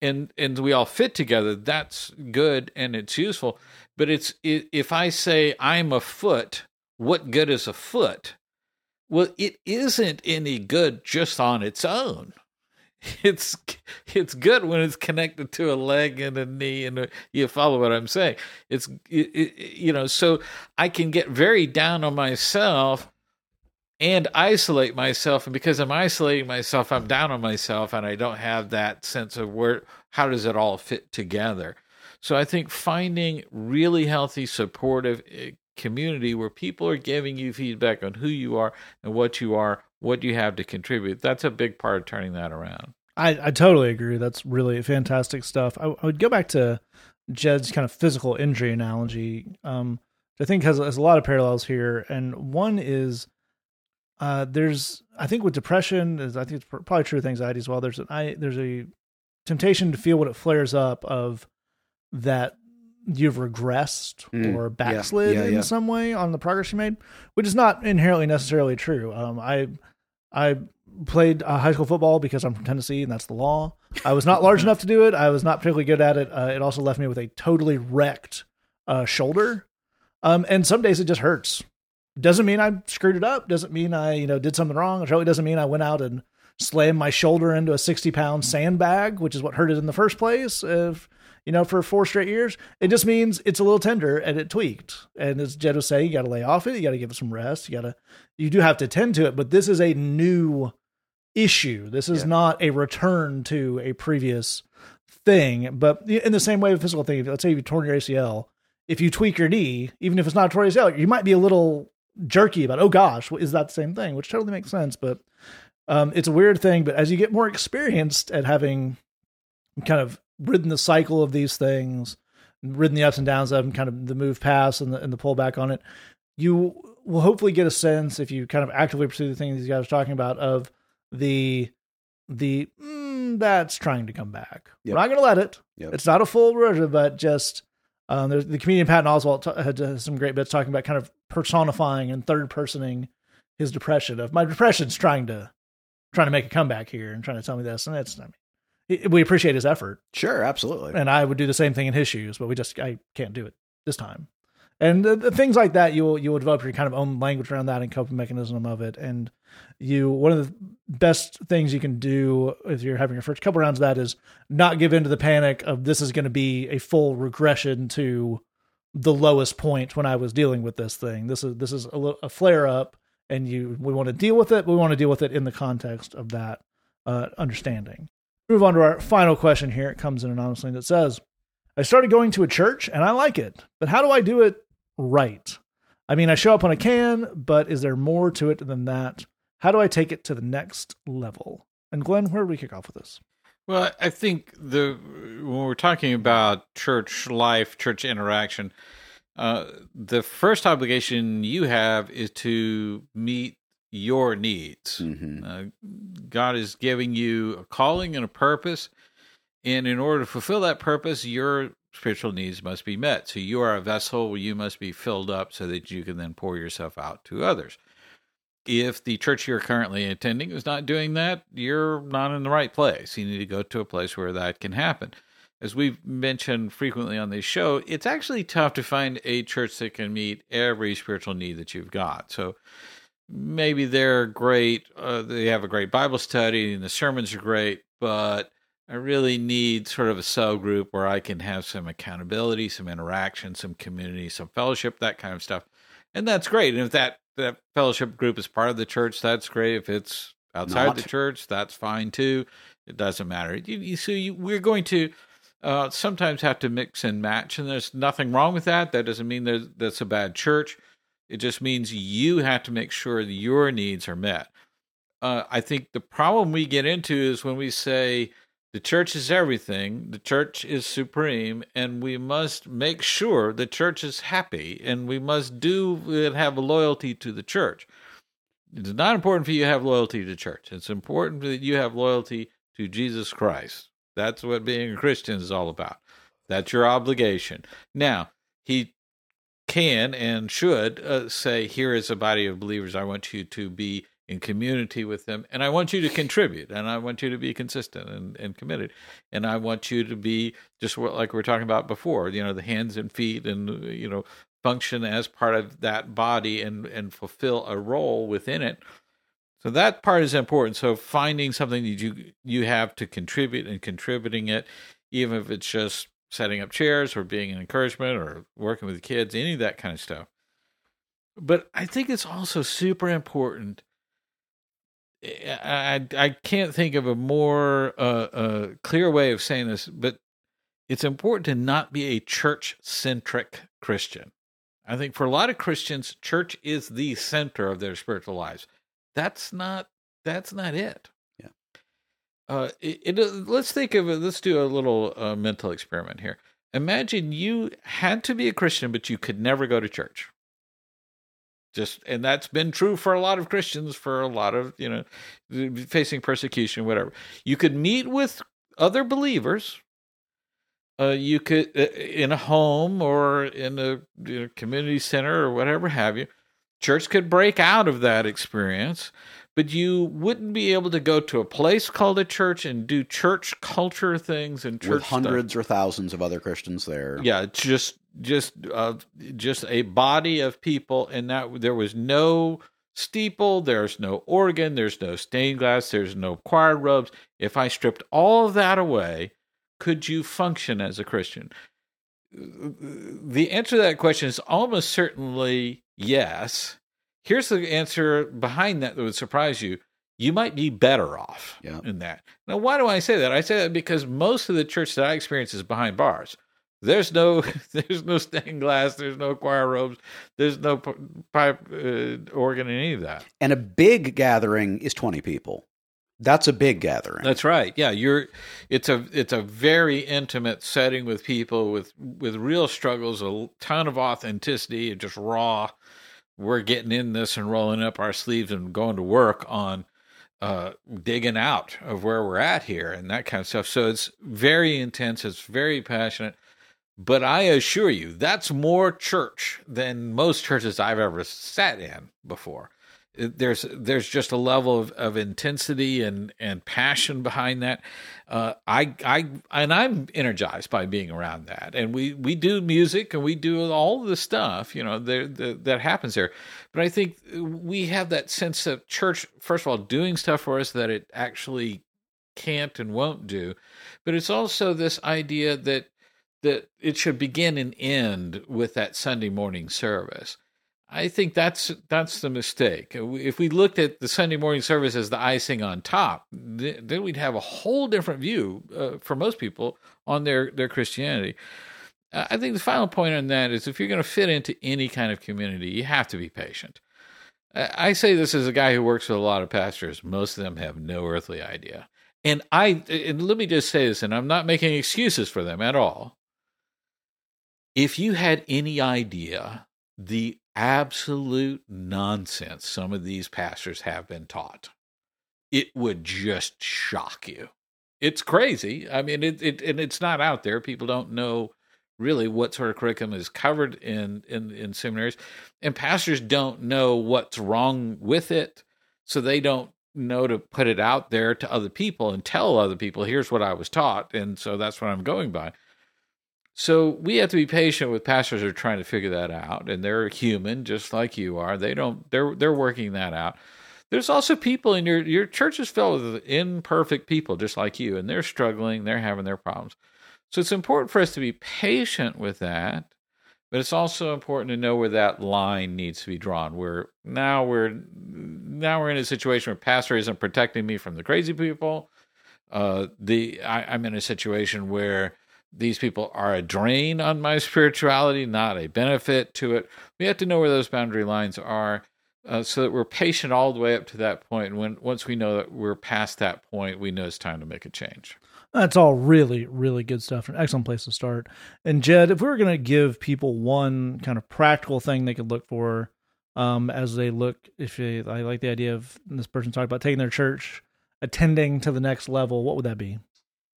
C: and and we all fit together that's good and it's useful. But it's if i say i'm a foot what good is a foot? Well it isn't any good just on its own. It's it's good when it's connected to a leg and a knee and a, you follow what i'm saying. It's it, it, you know so i can get very down on myself and isolate myself and because i'm isolating myself i'm down on myself and i don't have that sense of where how does it all fit together? So i think finding really healthy supportive eh, community where people are giving you feedback on who you are and what you are what you have to contribute that's a big part of turning that around.
B: I, I totally agree. That's really fantastic stuff. I, I would go back to jed's kind of physical injury analogy um, i think has, has a lot of parallels here and one is uh, there's I think with depression is I think it's probably true with anxiety as well. There's an I there's a temptation to feel when it flares up of that you've regressed mm, or backslid yeah, yeah, in yeah. some way on the progress you made, which is not inherently necessarily true. Um, I I played uh, high school football because I'm from Tennessee and that's the law. I was not large enough to do it. I was not particularly good at it. Uh, it also left me with a totally wrecked uh, shoulder. Um, and some days it just hurts doesn't mean I screwed it up. Doesn't mean I, you know, did something wrong. It really doesn't mean I went out and slammed my shoulder into a 60 pound sandbag, which is what hurt it in the first place. If, you know, for four straight years, it just means it's a little tender and it tweaked. And as Jed was saying, you got to lay off it. You got to give it some rest. You got to, you do have to tend to it, but this is a new issue. This is yeah. not a return to a previous thing. But in the same way with physical thing, let's say you torn your ACL, if you tweak your knee, even if it's not a torn ACL, you might be a little jerky about, oh gosh, is that the same thing? Which totally makes sense. But um, it's a weird thing. But as you get more experienced at having kind of ridden the cycle of these things, ridden the ups and downs of them, kind of the move past and the, and the pullback on it, you will hopefully get a sense if you kind of actively pursue the thing these guys are talking about of the the mm, that's trying to come back. Yep. We're not going to let it. Yep. It's not a full version, but just um, there's the comedian Patton Oswalt t- had uh, some great bits talking about kind of personifying and third personing his depression of my depression's trying to trying to make a comeback here and trying to tell me this and it's I mean it, we appreciate his effort.
D: Sure absolutely.
B: And I would do the same thing in his shoes but we just I can't do it this time. And the, the things like that you will you will develop your kind of own language around that and coping mechanism of it. And you one of the best things you can do if you're having your first couple rounds of that is not give in to the panic of this is going to be a full regression to the lowest point when I was dealing with this thing. This is this is a, a flare up, and you we want to deal with it. we want to deal with it in the context of that uh, understanding. Move on to our final question here. It comes in anonymously that says, I started going to a church and I like it, but how do I do it right? I mean, I show up when I can, but is there more to it than that? How do I take it to the next level? And Glenn, where do we kick off with this?
C: Well, I think the when we're talking about church life, church interaction, uh, the first obligation you have is to meet your needs.
D: Mhm.
C: Uh, God is giving you a calling and a purpose, and in order to fulfill that purpose, your spiritual needs must be met. So you are a vessel you must be filled up so that you can then pour yourself out to others. If the church you're currently attending is not doing that, you're not in the right place. You need to go to a place where that can happen. As we've mentioned frequently on this show, it's actually tough to find a church that can meet every spiritual need that you've got. So maybe they're great, uh, they have a great Bible study and the sermons are great, but I really need sort of a cell group where I can have some accountability, some interaction, some community, some fellowship, that kind of stuff. And that's great. And if that, that fellowship group is part of the church, that's great. If it's outside
D: Not.
C: the church, that's fine too. It doesn't matter. You, you, so you, we're going to uh, sometimes have to mix and match, and there's nothing wrong with that. That doesn't mean there's, that's a bad church. It just means you have to make sure that your needs are met. Uh, I think the problem we get into is when we say the church is everything, the church is supreme, and we must make sure the church is happy, and we must do and have a loyalty to the church. It's not important for you to have loyalty to church. It's important that you have loyalty to Jesus Christ. That's what being a Christian is all about. That's your obligation. Now, he can and should uh, say, Here is a body of believers. I want you to be in community with them, and I want you to contribute, and I want you to be consistent and, and committed, and I want you to be just what, like we were talking about before, you know, the hands and feet, and you know, function as part of that body and and fulfill a role within it. So that part is important. So finding something that you you have to contribute and contributing it, even if it's just setting up chairs or being an encouragement or working with the kids, any of that kind of stuff. But I think it's also super important. I I, can't think of a more uh, uh, clear way of saying this, but it's important to not be a church centric Christian. I think for a lot of Christians, church is the center of their spiritual lives. That's not that's not it.
D: Yeah.
C: Uh, it, it, uh, let's think of it. Let's do a little uh, mental experiment here. Imagine you had to be a Christian, but you could never go to church. Just and that's been true for a lot of Christians for a lot of you know facing persecution, whatever. You could meet with other believers. Uh, you could uh, in a home or in a you know, community center or whatever have you. Church could break out of that experience, but you wouldn't be able to go to a place called a church and do church culture things and church
D: with
C: stuff.
D: hundreds or thousands of other Christians there.
C: Yeah, it's just just uh, just a body of people, and that there was no steeple, there's no organ, there's no stained glass, there's no choir robes. If I stripped all of that away, could you function as a Christian? The answer to that question is almost certainly yes. Here's the answer behind that that would surprise you. You might be better off
D: Yeah.
C: in that. Now, why do I say that? I say that because most of the church that I experience is behind bars. There's no, there's no stained glass. There's no choir robes. There's no p- pipe uh, organ, any of that.
D: And a big gathering is 20 people. That's a big gathering.
C: That's right. Yeah, you're. It's a it's a very intimate setting with people with with real struggles, a ton of authenticity, and just raw. We're getting in this and rolling up our sleeves and going to work on uh, digging out of where we're at here and that kind of stuff. So it's very intense. It's very passionate. But I assure you, that's more church than most churches I've ever sat in before. There's there's just a level of, of intensity and, and passion behind that. Uh, I I and I'm energized by being around that. And we, we do music and we do all the stuff you know there the, that happens there. But I think we have that sense of church first of all doing stuff for us that it actually can't and won't do. But it's also this idea that that it should begin and end with that Sunday morning service. I think that's that's the mistake. If we looked at the Sunday morning service as the icing on top, then we'd have a whole different view uh, for most people on their their Christianity. I think the final point on that is if you're going to fit into any kind of community, you have to be patient. I say this as a guy who works with a lot of pastors. Most of them have no earthly idea. And I and let me just say this, and I'm not making excuses for them at all. If you had any idea the absolute nonsense some of these pastors have been taught, it would just shock you. It's crazy. I mean, it, it and it's not out there. People don't know really what sort of curriculum is covered in in in seminaries, and pastors don't know what's wrong with it, so they don't know to put it out there to other people and tell other people, here's what I was taught. And so that's what I'm going by. So we have to be patient with pastors who are trying to figure that out. And they're human, just like you are. They don't, they're, they're working that out. There's also people in your, your church is filled with imperfect people, just like you, and they're struggling, they're having their problems. So it's important for us to be patient with that but it's also important to know where that line needs to be drawn. Where now we're now we're in a situation where pastor isn't protecting me from the crazy people. Uh, the I, I'm in a situation where these people are a drain on my spirituality, not a benefit to it. We have to know where those boundary lines are, uh, so that we're patient all the way up to that point. And when once we know that we're past that point, we know it's time to make a change.
B: That's all really, really good stuff. An excellent place to start. And Jed, if we were going to give people one kind of practical thing they could look for um, as they look, if they, I like the idea of this person talking about taking their church, attending to the next level, what would that be?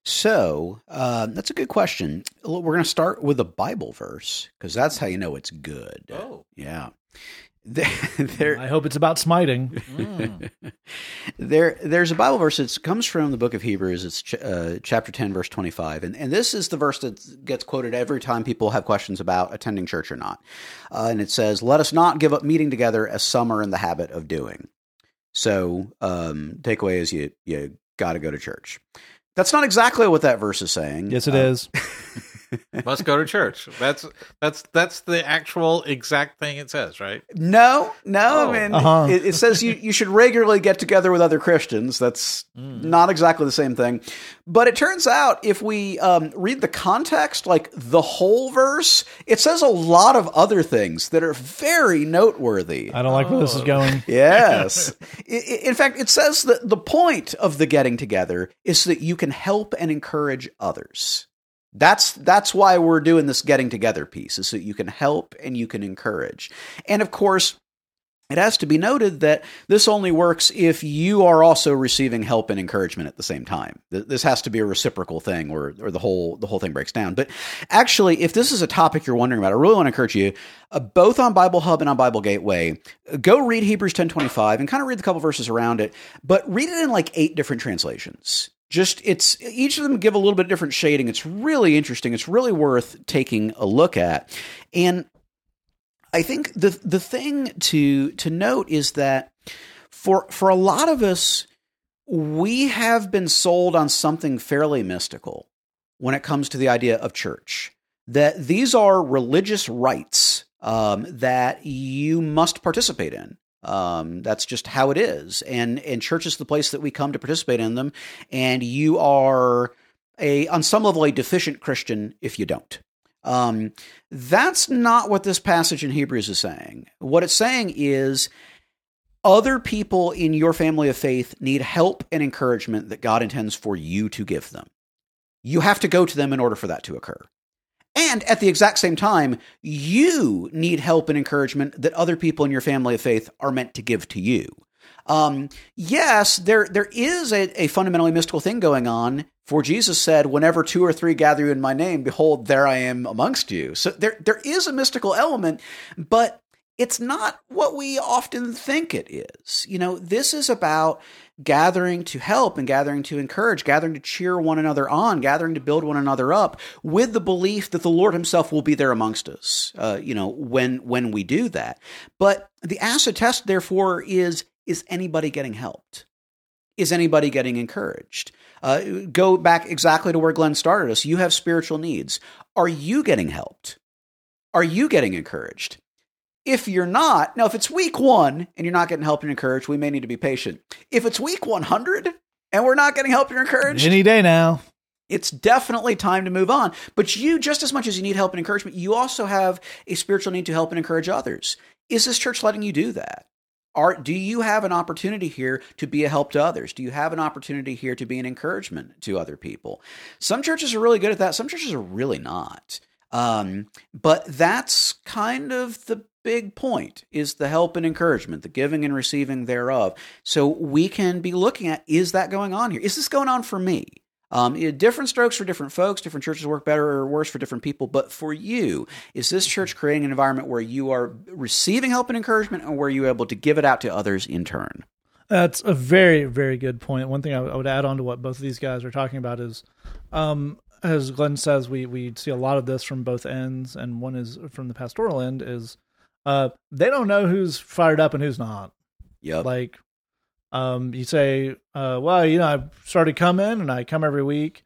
D: So uh, that's a good question. We're going to start with a Bible verse because that's how you know it's good.
C: Oh,
D: yeah.
B: there, I hope it's about smiting.
D: Mm. there, there's a Bible verse. It comes from the book of Hebrews. It's ch- uh, chapter ten, verse twenty-five, and and this is the verse that gets quoted every time people have questions about attending church or not. Uh, and it says, "Let us not give up meeting together as some are in the habit of doing." So, um, takeaway is you you got to go to church. That's not exactly what that verse is saying.
B: Yes, it uh, is.
C: Must go to church. That's that's that's the actual exact thing it says, right?
D: No, no. Oh. I mean, uh-huh. it, it, says you you should regularly get together with other Christians. That's mm. not exactly the same thing. But it turns out if we um, read the context, like the whole verse, it says a lot of other things that are very noteworthy.
B: I don't like oh. where this is going.
D: yes. in fact, it says that the point of the getting together is so that you can help and encourage others. That's that's why we're doing this getting together piece, is so you can help and you can encourage. And of course, it has to be noted that this only works if you are also receiving help and encouragement at the same time. This has to be a reciprocal thing, or or the whole the whole thing breaks down. But actually, if this is a topic you're wondering about, I really want to encourage you, uh, both on Bible Hub and on Bible Gateway, go read Hebrews ten twenty five and kind of read the couple verses around it, but read it in like eight different translations just it's each of them give a little bit different shading. It's really interesting. It's really worth taking a look at. And I think the the thing to to note is that for for a lot of us, we have been sold on something fairly mystical when it comes to the idea of church. That these are religious rites um, that you must participate in. Um, that's just how it is. And and church is the place that we come to participate in them. And you are a on some level a deficient Christian if you don't. Um, that's not what this passage in Hebrews is saying. What it's saying is other people in your family of faith need help and encouragement that God intends for you to give them. You have to go to them in order for that to occur. And at the exact same time, you need help and encouragement that other people in your family of faith are meant to give to you. Um, yes, there there is a, a fundamentally mystical thing going on. For Jesus said, "Whenever two or three gather you in my name, behold, there I am amongst you." So there there is a mystical element, but it's not what we often think it is. You know, this is about gathering to help and gathering to encourage, gathering to cheer one another on, gathering to build one another up with the belief that the Lord himself will be there amongst us, uh, you know, when, when we do that. But the acid test, therefore, is, is anybody getting helped? Is anybody getting encouraged? Uh, go back exactly to where Glenn started us. You have spiritual needs. Are you getting helped? Are you getting encouraged? If you're not, now if it's week one and you're not getting help and encouraged, we may need to be patient. If it's week 100 and we're not getting help and encouraged,
B: Any day now.
D: it's definitely time to move on. But you, just as much as you need help and encouragement, you also have a spiritual need to help and encourage others. Is this church letting you do that? Are, do you have an opportunity here to be a help to others? Do you have an opportunity here to be an encouragement to other people? Some churches are really good at that. Some churches are really not. Um, but that's kind of the big point is the help and encouragement, the giving and receiving thereof. So we can be looking at is that going on here? Is this going on for me? Um, different strokes for different folks. Different churches work better or worse for different people. But for you, is this church creating an environment where you are receiving help and encouragement, and where you're able to give it out to others in turn?
B: That's a very, very good point. One thing I, would add on to what both of these guys are talking about is, um, as Glenn says, we we see a lot of this from both ends, and one is from the pastoral end is, uh, they don't know who's fired up and who's not.
D: Yep.
B: Like, um, you say, uh, well, you know, I started coming and I come every week.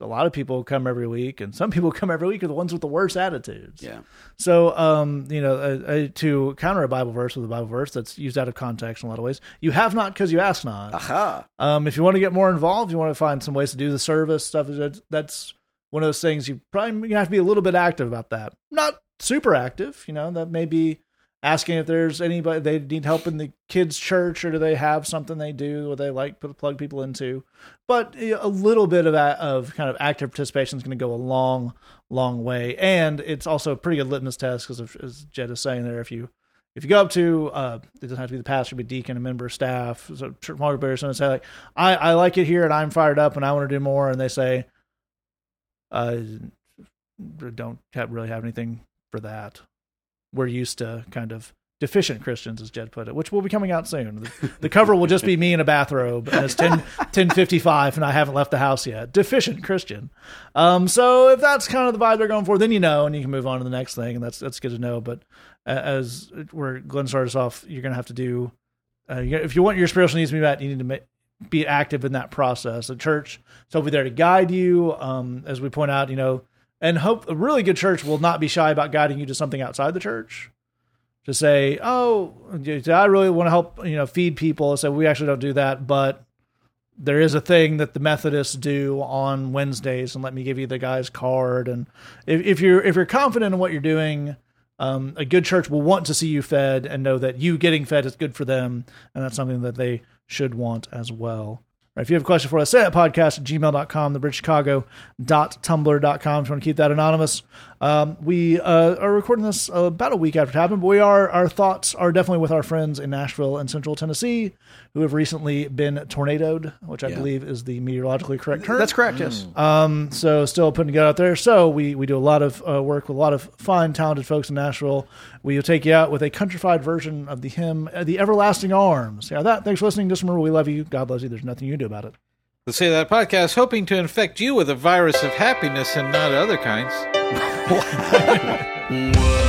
B: A lot of people come every week, and some people come every week are the ones with the worst attitudes.
D: yeah.
B: So, um, you know, uh, uh, to counter a Bible verse with a Bible verse that's used out of context in a lot of ways, you have not because you ask not.
D: Aha.
B: Um, if you want to get more involved, you want to find some ways to do the service stuff. That's, one of those things you probably gonna have to be a little bit active about that. Not super active, you know. That may be asking if there's anybody they need help in the kids' church, or do they have something they do or they like to plug people into. But a little bit of that, of kind of active participation is going to go a long, long way, and it's also a pretty good litmus test because, as Jed is saying there, if you if you go up to uh, it doesn't have to be the pastor, but deacon, a member of staff, so group person, and say like, I, I like it here and I'm fired up and I want to do more, and they say, uh, don't have, really have anything for that. We're used to kind of deficient Christians, as Jed put it, which will be coming out soon. The, the cover will just be me in a bathrobe, and it's 10, 1055, and I haven't left the house yet. Deficient Christian. Um, so if that's kind of the vibe they're going for, then you know, and you can move on to the next thing, and that's that's good to know. But uh, as where Glenn started us off, you're going to have to do, uh, if you want your spiritual needs to be met, you need to ma- be active in that process. The church so be there to guide you. Um, as we point out, you know, and hope a really good church will not be shy about guiding you to something outside the church. To say, oh, I really want to help, you know, feed people. So we actually don't do that, but there is a thing that the Methodists do on Wednesdays, and let me give you the guy's card. And if, if you're if you're confident in what you're doing, um, a good church will want to see you fed and know that you getting fed is good for them, and that's something that they should want as well. Right, if you have a question for us, say at podcast at gmail.com, thebridgechicago.tumblr.com if you want to keep that anonymous. Um, we uh, are recording this about a week after it happened, but we are our thoughts are definitely with our friends in Nashville and Central Tennessee who have recently been tornadoed, which I
D: Yeah.
B: believe is the meteorologically correct term.
D: That's correct. Yes.
B: Um, so still putting together out there. So we we do a lot of uh, work with a lot of fine, talented folks in Nashville. We will take you out with a countrified version of the hymn, uh, "The Everlasting Arms." Yeah, that. Thanks for listening. Just remember, we love you. God loves you. There's nothing you can do about it.
C: The Say That podcast, hoping to infect you with a virus of happiness and not other kinds.